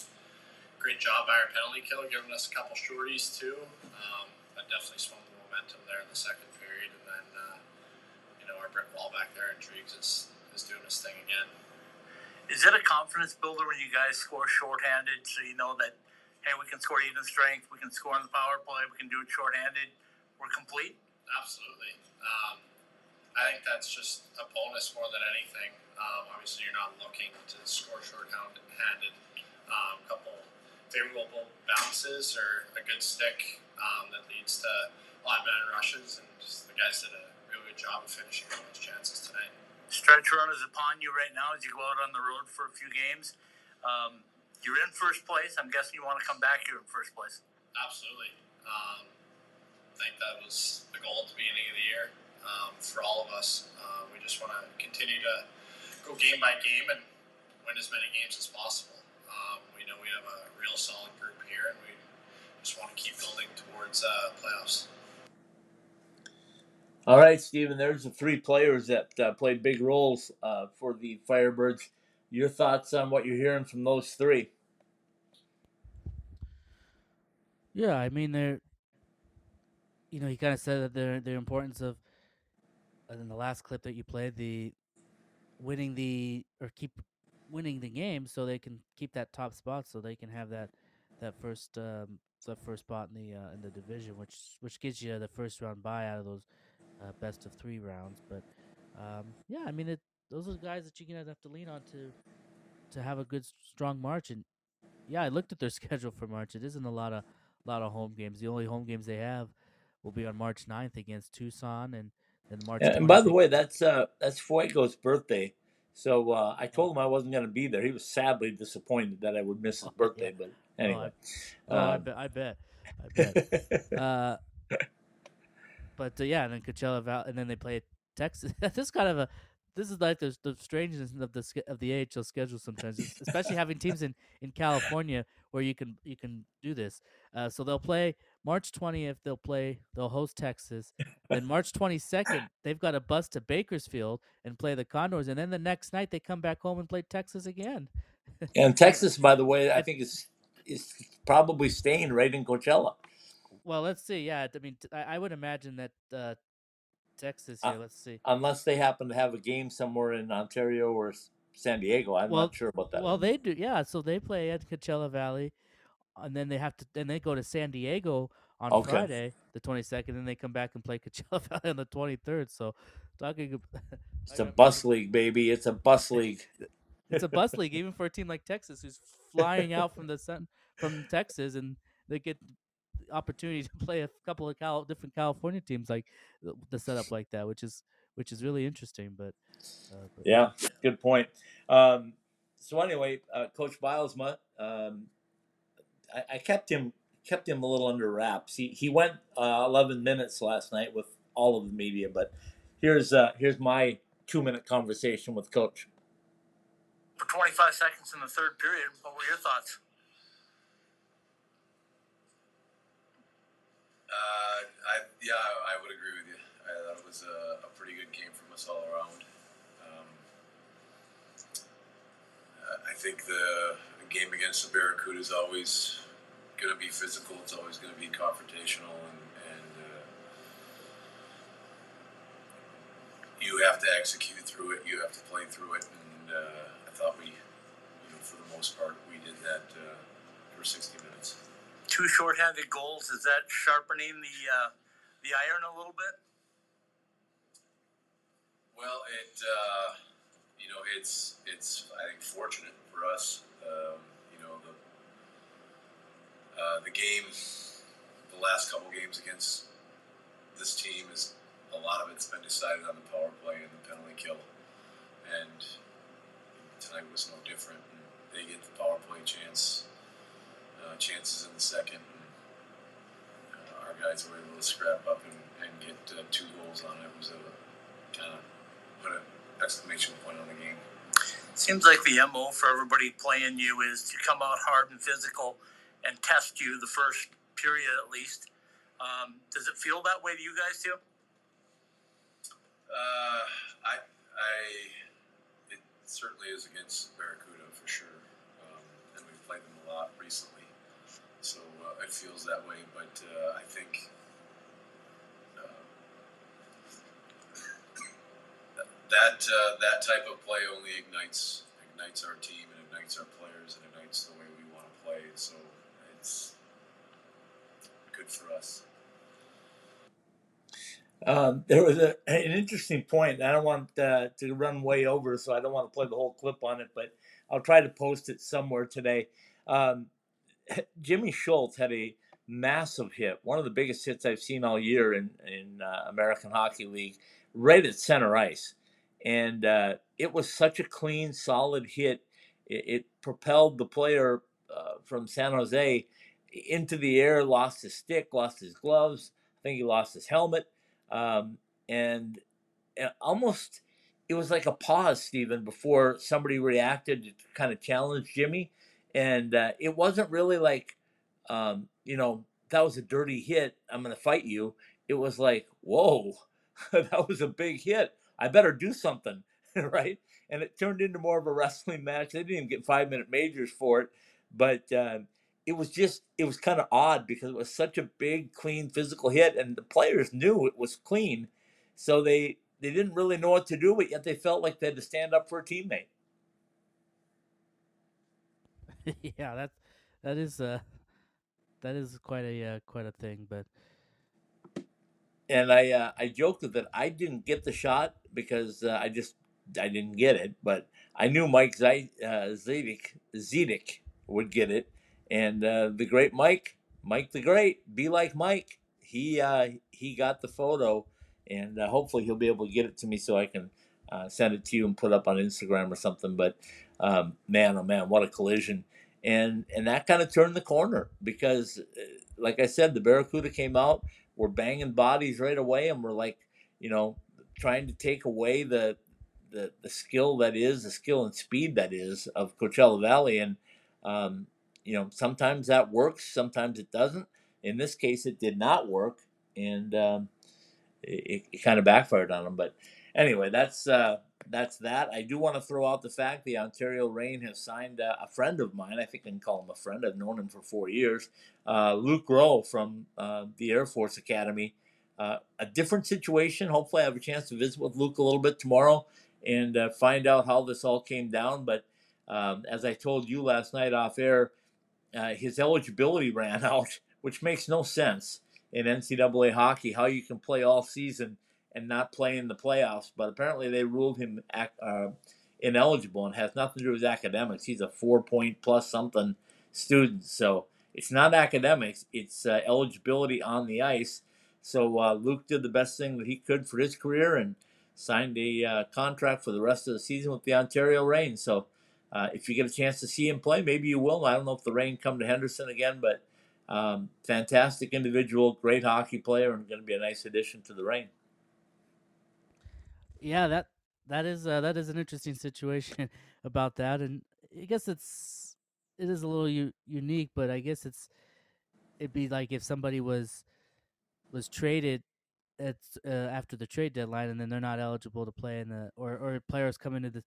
great job by our penalty killer, giving us a couple shorties too. Um, that definitely swung the momentum there in the second know our brick wall back there in Driggs is, is doing his thing again. Is it a confidence builder when you guys score shorthanded so you know that, hey, we can score even strength, we can score on the power play, we can do it shorthanded, we're complete? Absolutely. Um, I think that's just a bonus more than anything. Um, obviously, you're not looking to score short-handed. Um, couple favorable bounces or a good stick um, that leads to odd man rushes, and just the guys did a job of finishing on those chances tonight. Stretch run is upon you right now as you go out on the road for a few games. Um, you're in first place. I'm guessing you want to come back here in first place. Absolutely. Um, I think that was the goal at the beginning of the year um, for all of us. Uh, we just want to continue to go game by game and win as many games as possible. Um, we know we have a real solid group here, and we just want to keep building towards uh, playoffs. All right, Steven. There's the three players that uh, played big roles uh, for the Firebirds. Your thoughts on what you're hearing from those three? Yeah, I mean they're you know, he kind of said that their their importance of uh, in the last clip that you played the winning the or keep winning the game so they can keep that top spot so they can have that that first um that first spot in the uh, in the division which which gives you the first round bye out of those uh, best of 3 rounds but um yeah, I mean it those are the guys that you're going to have to lean on to to have a good strong March and yeah, I looked at their schedule for March. It isn't a lot of lot of home games. The only home games they have will be on March 9th against Tucson and then March. And, and by the way, that's uh, that's Fuego's birthday. So uh, I told him I wasn't going to be there. He was sadly disappointed that I would miss his birthday. But Oh, anyway, I, oh, I um, bet. I bet. I bet. uh, but uh, yeah, and then Coachella Val, and then they play Texas. this is kind of a. This is like the, the strangeness of the of the AHL schedule sometimes, especially having teams in, in California where you can you can do this. Uh, so they'll play March twentieth. They'll play. They'll host Texas. then March twenty second, they've got a bus to Bakersfield and play the Condors, and then the next night they come back home and play Texas again. and Texas, by the way, I think is is probably staying right in Coachella. Well, let's see. Yeah, I mean, I would imagine that uh, Texas Uh, let's see. Unless they happen to have a game somewhere in Ontario or San Diego, I'm well, not sure about that. Well, they do. Yeah, so they play at Coachella Valley, and then they have to. Then they go to San Diego on Okay. Friday, the twenty second. Then they come back and play Coachella Valley on the twenty third. So, talking. it's a bus league, baby. It's a bus league. it's a bus league, even for a team like Texas, who's flying out from the sun from Texas, and they get opportunity to play a couple of Cal- different California teams like the, the setup like that, which is which is really interesting. But, uh, but Yeah, good point. Um, so anyway, uh, Coach Bylsma, um, I, I kept him kept him a little under wraps. He he went uh, 11 minutes last night with all of the media, but here's uh, here's my two minute conversation with Coach. For 25 seconds in the third period, what were your thoughts? Uh, I yeah, I, would agree with you. I thought it was a, a pretty good game from us all around. Um, I think the, the game against the Barracuda is always going to be physical. It's always going to be confrontational, and, and uh, you have to execute through it. You have to play through it, and uh, I thought we, you know, for the most part, we did that uh, for 60 minutes. Two shorthanded goals. Is that sharpening the uh, the iron a little bit? Well, it uh, you know it's it's I think fortunate for us. Um, you know the uh, the game, the last couple games against this team is a lot of it's been decided on the power play and the penalty kill, and tonight was no different. They get the power play chance, uh, chances in the second. Uh, our guys were able to scrap up and, and get uh, two goals on it. It was a kind of put an exclamation point on the game. Seems like the MO for everybody playing you is to come out hard and physical and test you the first period at least. Um, does it feel that way to you guys too? Uh, I, I, it certainly is against Barracuda for sure, um, and we've played them a lot recently, so uh, it feels that way. But uh, I think uh, that uh, that type of play only ignites ignites our team and ignites our players and ignites the way we want to play. So it's good for us. Um, there was a, an interesting point. I don't want uh, to run way over, so I don't want to play the whole clip on it, but I'll try to post it somewhere today. Um, Jimmy Schuldt had a massive hit, one of the biggest hits I've seen all year in in uh, American Hockey League, right at center ice, and uh, it was such a clean, solid hit. It, it propelled the player uh, from San Jose into the air, lost his stick, lost his gloves. I think he lost his helmet, um, and, and almost it was like a pause, Steven, before somebody reacted to kind of challenge Jimmy, and uh, it wasn't really like um, you know, that was a dirty hit. I'm to fight you. It was like, whoa, that was a big hit. I better do something, right? And it turned into more of a wrestling match. They didn't even get five minute majors for it, but uh, it was just, it was kind of odd because it was such a big, clean physical hit, and the players knew it was clean, so they they didn't really know what to do, but yet they felt like they had to stand up for a teammate. yeah, that that is uh that is quite a uh, quite a thing. But and I uh, I joked that I didn't get the shot because uh, I just I didn't get it, but I knew Mike Zid- uh, Zedek would get it, and uh, the great Mike Mike the Great, be like Mike. He uh, he got the photo, and uh, hopefully he'll be able to get it to me so I can uh, send it to you and put up on Instagram or something. But um, man, oh man, what a collision! And and that kind of turned the corner because, uh, like I said, the Barracuda came out we're banging bodies right away and we're like you know trying to take away the the, the skill that is the skill and speed that is of coachella valley and um, you know sometimes that works sometimes it doesn't. In this case it did not work and um, it, it kind of backfired on them but anyway that's uh, that's that. I do want to throw out the fact the Ontario Reign has signed uh, a friend of mine. I think I can call him a friend. I've known him for four years. Uh, Luke Rowe from uh, the Air Force Academy. Uh, a different situation. Hopefully, I have a chance to visit with Luke a little bit tomorrow and uh, find out how this all came down. But um, as I told you last night off air, uh, his eligibility ran out, which makes no sense in NCAA hockey. How you can play all season and not play in the playoffs, but apparently they ruled him uh, ineligible and has nothing to do with academics. He's a four point plus something student, so it's not academics; it's uh, eligibility on the ice. So uh, Luke did the best thing that he could for his career and signed a uh, contract for the rest of the season with the Ontario Reign. So uh, if you get a chance to see him play, maybe you will. I don't know if the Reign come to Henderson again, but um, fantastic individual, great hockey player, and going to be a nice addition to the Reign. Yeah, that that is uh, that is an interesting situation about that, and I guess it's it is a little u- unique, but I guess it's it'd be like if somebody was was traded at uh, after the trade deadline, and then they're not eligible to play in the or or players come into the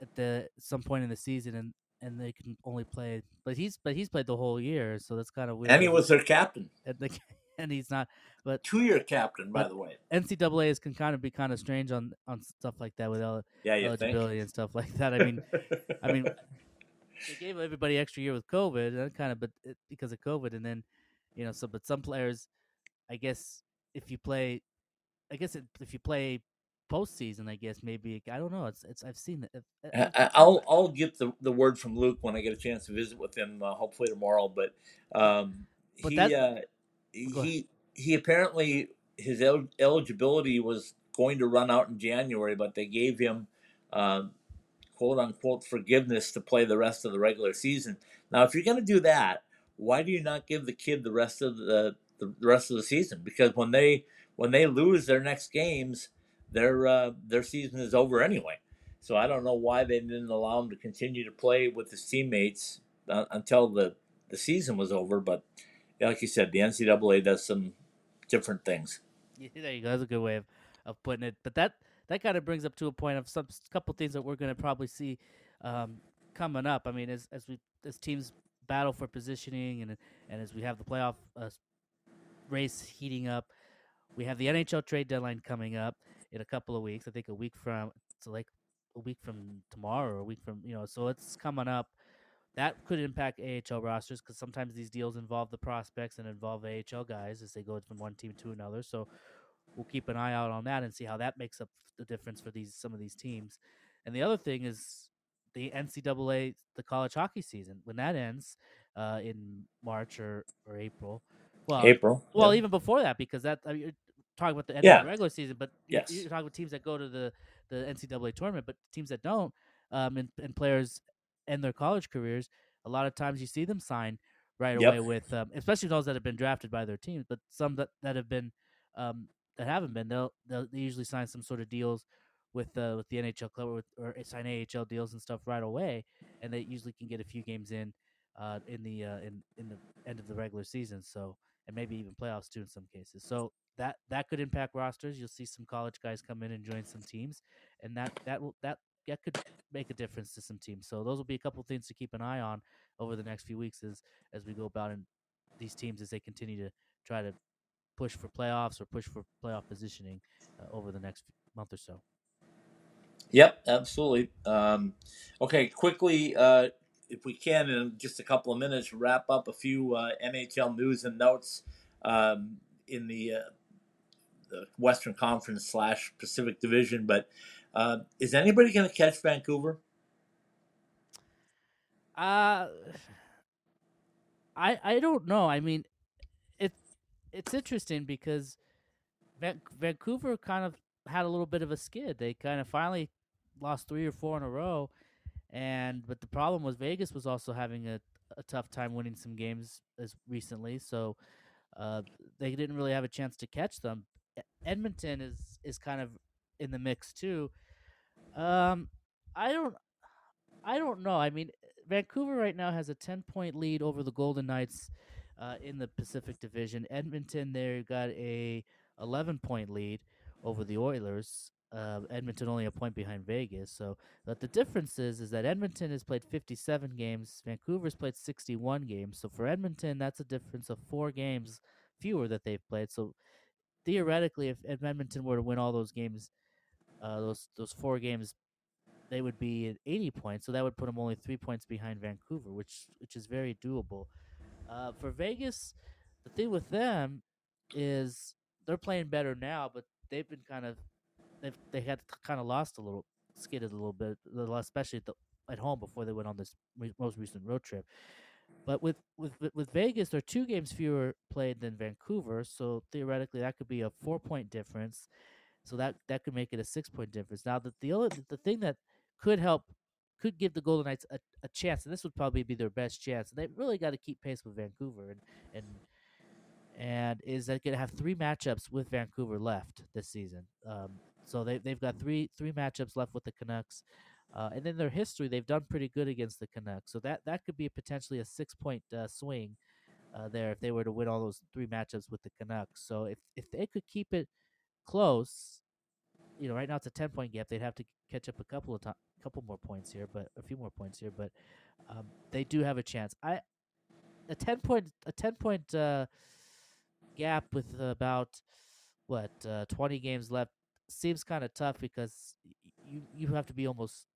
at the some point in the season and and they can only play. But he's but he's played the whole year, so that's kind of weird. And he was their captain. The, and he's not. But two year captain, by the way. NCAA's can kind of be kind of strange on on stuff like that with el- yeah, eligibility think? and stuff like that. I mean, I mean, they gave everybody extra year with COVID, and kind of, but it, because of COVID, and then you know, so but some players, I guess, if you play, I guess it, if you play postseason, I guess maybe I don't know. It's it's I've seen it. I, I'll I'll get the, the word from Luke when I get a chance to visit with him, uh, hopefully tomorrow. But um, But he uh, he he apparently his el- eligibility was going to run out in January, but they gave him um, quote unquote forgiveness to play the rest of the regular season. Now, if you're going to do that, why do you not give the kid the rest of the the rest of the season? Because when they when they lose their next games, their uh, their season is over anyway. So I don't know why they didn't allow him to continue to play with his teammates uh, until the the season was over. But like you said, the NCAA does some different things. Yeah, there you go. That's a good way of, of putting it. But that that kind of brings up to a point of some couple things that we're going to probably see um, coming up. I mean, as as we as teams battle for positioning and and as we have the playoff uh, race heating up, we have the NHL trade deadline coming up in a couple of weeks. I think a week from so like a week from tomorrow or a week from you know. So it's coming up. That could impact AHL rosters because sometimes these deals involve the prospects and involve AHL guys as they go from one team to another. So we'll keep an eye out on that and see how that makes up the difference for these some of these teams. And the other thing is the NCAA, the college hockey season, when that ends uh, in March or, or April. Well, April, Well, yeah. even before that, because that I mean, you're talking about the end Yeah. of the regular season, but Yes. you're talking about teams that go to the the NCAA tournament, but teams that don't, um, and, and players end their college careers. A lot of times, you see them sign right Yep. away with, um, especially those that have been drafted by their teams, but some that, that have been um, that haven't been, they'll, they'll they usually sign some sort of deals with uh, with the NHL club or, with, or sign AHL deals and stuff right away, and they usually can get a few games in uh, in the uh, in in the end of the regular season. So and maybe even playoffs too in some cases. So that that could impact rosters. You'll see some college guys come in and join some teams, and that that will that that could make a difference to some teams. So those will be a couple things to keep an eye on over the next few weeks as as we go about in these teams as they continue to try to push for playoffs or push for playoff positioning uh, over the next month or so. Yep, absolutely. Um, okay, quickly, uh, if we can, in just a couple of minutes, wrap up a few uh, NHL news and notes um, in the, uh, the Western Conference slash Pacific Division. But uh, is anybody going to catch Vancouver? Uh I I don't know. I mean, it it's interesting because Van- Vancouver kind of had a little bit of a skid. They kind of finally lost three or four in a row, and but the problem was Vegas was also having a, a tough time winning some games as recently, so uh, they didn't really have a chance to catch them. Edmonton is is kind of in the mix too. Um, I don't I don't know. I mean, Vancouver right now has a 10 point lead over the Golden Knights uh, in the Pacific Division. Edmonton, there got a 11 point lead over the Oilers. uh, Edmonton only a point behind Vegas. So, but the difference is is that Edmonton has played 57 games, Vancouver's played 61 games. So for Edmonton, that's a difference of four games fewer that they've played. So theoretically, if Edmonton were to win all those games, uh, those those four games, they would be at 80 points. So that would put them only three points behind Vancouver, which which is very doable. Uh, for Vegas, the thing with them is they're playing better now, but they've been kind of they've they had kind of lost a little, skidded a little bit, especially at, the, at home before they went on this re- most recent road trip. But with, with with Vegas, they're two games fewer played than Vancouver, so theoretically that could be a four point difference. So that that could make it a six point difference. Now the the other, the thing that could help could give the Golden Knights a, a chance, and this would probably be their best chance. They really got to keep pace with Vancouver, and and and is that going to have three matchups with Vancouver left this season. Um, so they they've got three three matchups left with the Canucks. Uh, and in their history, they've done pretty good against the Canucks. So that, that could be a potentially a six point uh, swing uh, there if they were to win all those three matchups with the Canucks. So if, if they could keep it close, you know, right now it's a ten point gap. They'd have to catch up a couple of to- couple more points here, but a few more points here. But um, they do have a chance. I a ten point a ten point uh, gap with about what uh, twenty games left seems kind of tough because you you have to be almost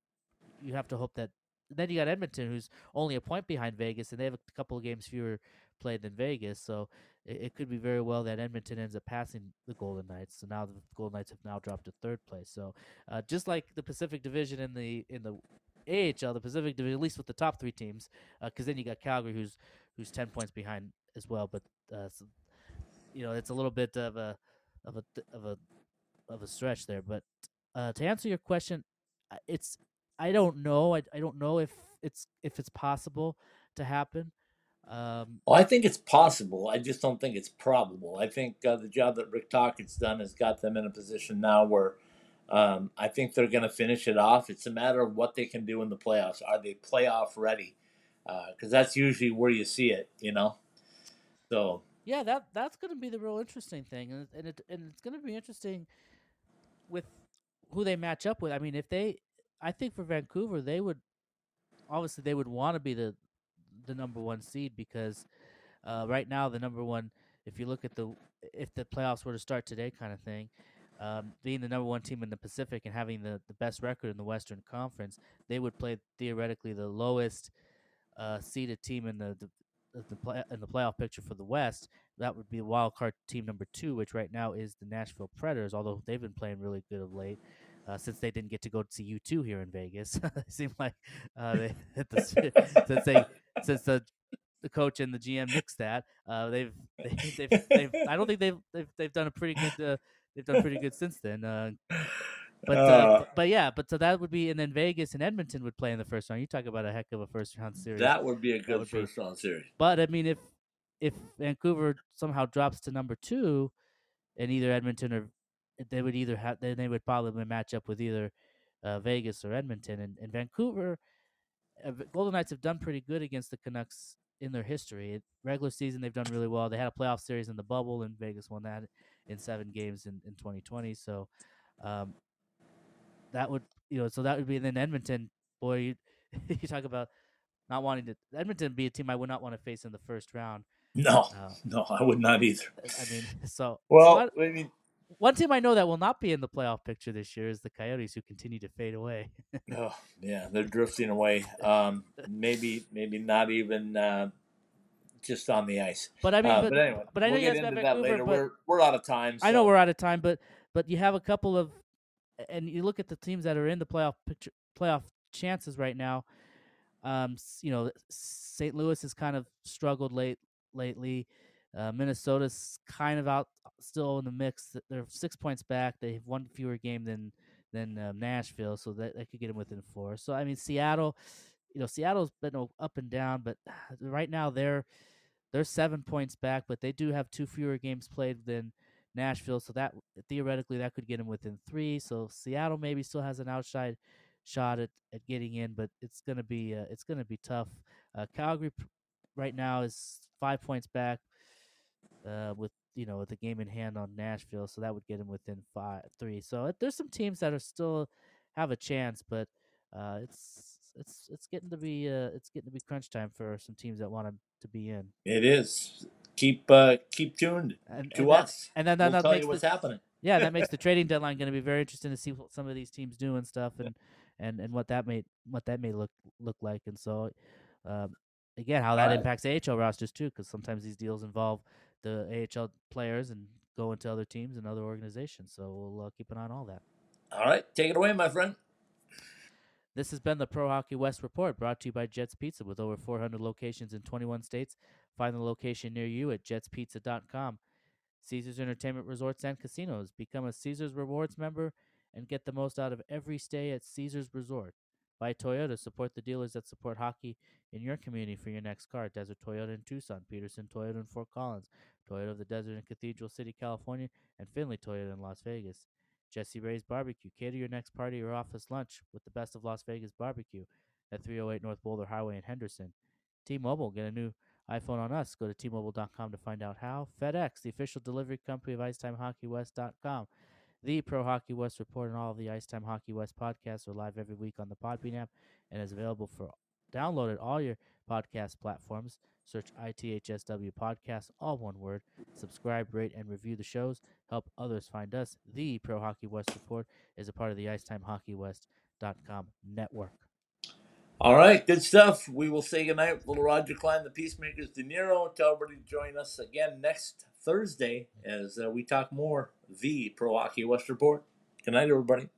you have to hope that then you got Edmonton who's only a point behind Vegas and they have a couple of games fewer played than Vegas so it, it could be very well that Edmonton ends up passing the Golden Knights so now the Golden Knights have now dropped to third place so uh, just like the Pacific Division in the in the AHL the Pacific Division at least with the top three teams because uh, then you got Calgary who's who's 10 points behind as well but uh, so, you know it's a little bit of a of a of a of a stretch there. But uh, to answer your question, it's I don't know. I, I don't know if it's if it's possible to happen. Um, well, I think it's possible. I just don't think it's probable. I think uh, the job that Rick Tocchet's done has got them in a position now where um, I think they're going to finish it off. It's a matter of what they can do in the playoffs. Are they playoff ready? Because uh, that's usually where you see it, you know. So yeah, that that's going to be the real interesting thing, and and, it, and it's going to be interesting with who they match up with. I mean, if they, I think for Vancouver, they would obviously they would want to be the the number one seed because uh, right now the number one. If you look at the if the playoffs were to start today, kind of thing, um, being the number one team in the Pacific and having the, the best record in the Western Conference, they would play theoretically the lowest uh, seeded team in the, the the play in the playoff picture for the West, that would be wild card team number two, which right now is the Nashville Predators. Although they've been playing really good of late, uh, since they didn't get to go to see U two here in Vegas. it seemed like uh, they the, since they since the the coach and the GM mixed that. Uh, they've, they, they've, they've, I don't think they've, they've, they've done a pretty good, uh, they've done pretty good since then. Uh, but, uh, uh, but yeah, but so that would be, and then Vegas and Edmonton would play in the first round. You talk about a heck of a first round series. That would be a good first be. round series. But I mean, if if Vancouver somehow drops to number two, and either Edmonton or they would either have, then they would probably match up with either uh, Vegas or Edmonton. And, and Vancouver, Golden Knights have done pretty good against the Canucks in their history. Regular season, they've done really well. They had a playoff series in the bubble, and Vegas won that in seven games in, in 2020. So, um, that would you know so that would be then Edmonton. Boy, you, you talk about not wanting to Edmonton be a team I would not want to face in the first round. No, uh, no, I would not either. I mean, so well, so I, I mean, one team I know that will not be in the playoff picture this year is the Coyotes, who continue to fade away. oh, yeah, they're drifting away. Um, maybe, maybe not even uh, just on the ice. But I mean, uh, but, but, anyway, but I know we'll you get into that later. We're we're out of time. I know we're out of time, but but you have a couple of, and you look at the teams that are in the playoff picture, playoff chances right now. Um, you know, St. Louis has kind of struggled late lately. Uh, Minnesota's kind of out still in the mix. They're six points back. They have one fewer game than than um, Nashville, so that, that could get them within four. So I mean, Seattle, you know, Seattle's been up and down, but right now they're they're seven points back, but they do have two fewer games played than Nashville, so that theoretically that could get them within three. So Seattle maybe still has an outside shot at, at getting in, but it's gonna be uh, it's gonna be tough. Uh, Calgary right now is five points back uh, with you know with the game in hand on Nashville, so that would get him within five three. So there's some teams that are still have a chance, but uh, it's it's it's getting to be uh, it's getting to be crunch time for some teams that want to be in. It is. Keep uh, keep tuned And, to and that, us. and then that, we'll that tell makes you what's the, happening. Yeah, that makes the trading deadline going to be very interesting to see what some of these teams do and stuff, and and and what that may what that may look look like, and so um, again how that Alright. impacts AHL rosters too, because sometimes these deals involve the AHL players and go into other teams and other organizations. So we'll uh, keep an eye on all that. All right, take it away, my friend. This has been the Pro Hockey West Report brought to you by Jets Pizza with over 400 locations in 21 states. Find the location near you at jetspizza.com. Caesars Entertainment Resorts and Casinos. Become a Caesars Rewards member and get the most out of every stay at Caesars Resort. Buy Toyota, support the dealers that support hockey in your community for your next car. Desert Toyota in Tucson, Pedersen Toyota in Fort Collins, Toyota of the Desert in Cathedral City, California, and Findlay Toyota in Las Vegas. Jessie Rae's Barbecue. Cater your next party or office lunch with the best of Las Vegas barbecue at 308 North Boulder Highway in Henderson. T-Mobile, get a new iPhone on us. Go to T-Mobile.com to find out how. FedEx, the official delivery company of IcetimeHockeyWest.com. The Pro Hockey West Report and all of the Icetime Hockey West podcasts are live every week on the Podbean app and is available for download at all your podcast platforms. Search ITHSW Podcast, all one word. Subscribe, rate, and review the shows. Help others find us. The Pro Hockey West Report is a part of the IcetimeHockeyWest.com network. All right, good stuff. We will say goodnight. Little Roger Klein, the Peacemakers, De Niro. Tell everybody to join us again next Thursday as uh, we talk more. The Pro Hockey West Report. Good night, everybody.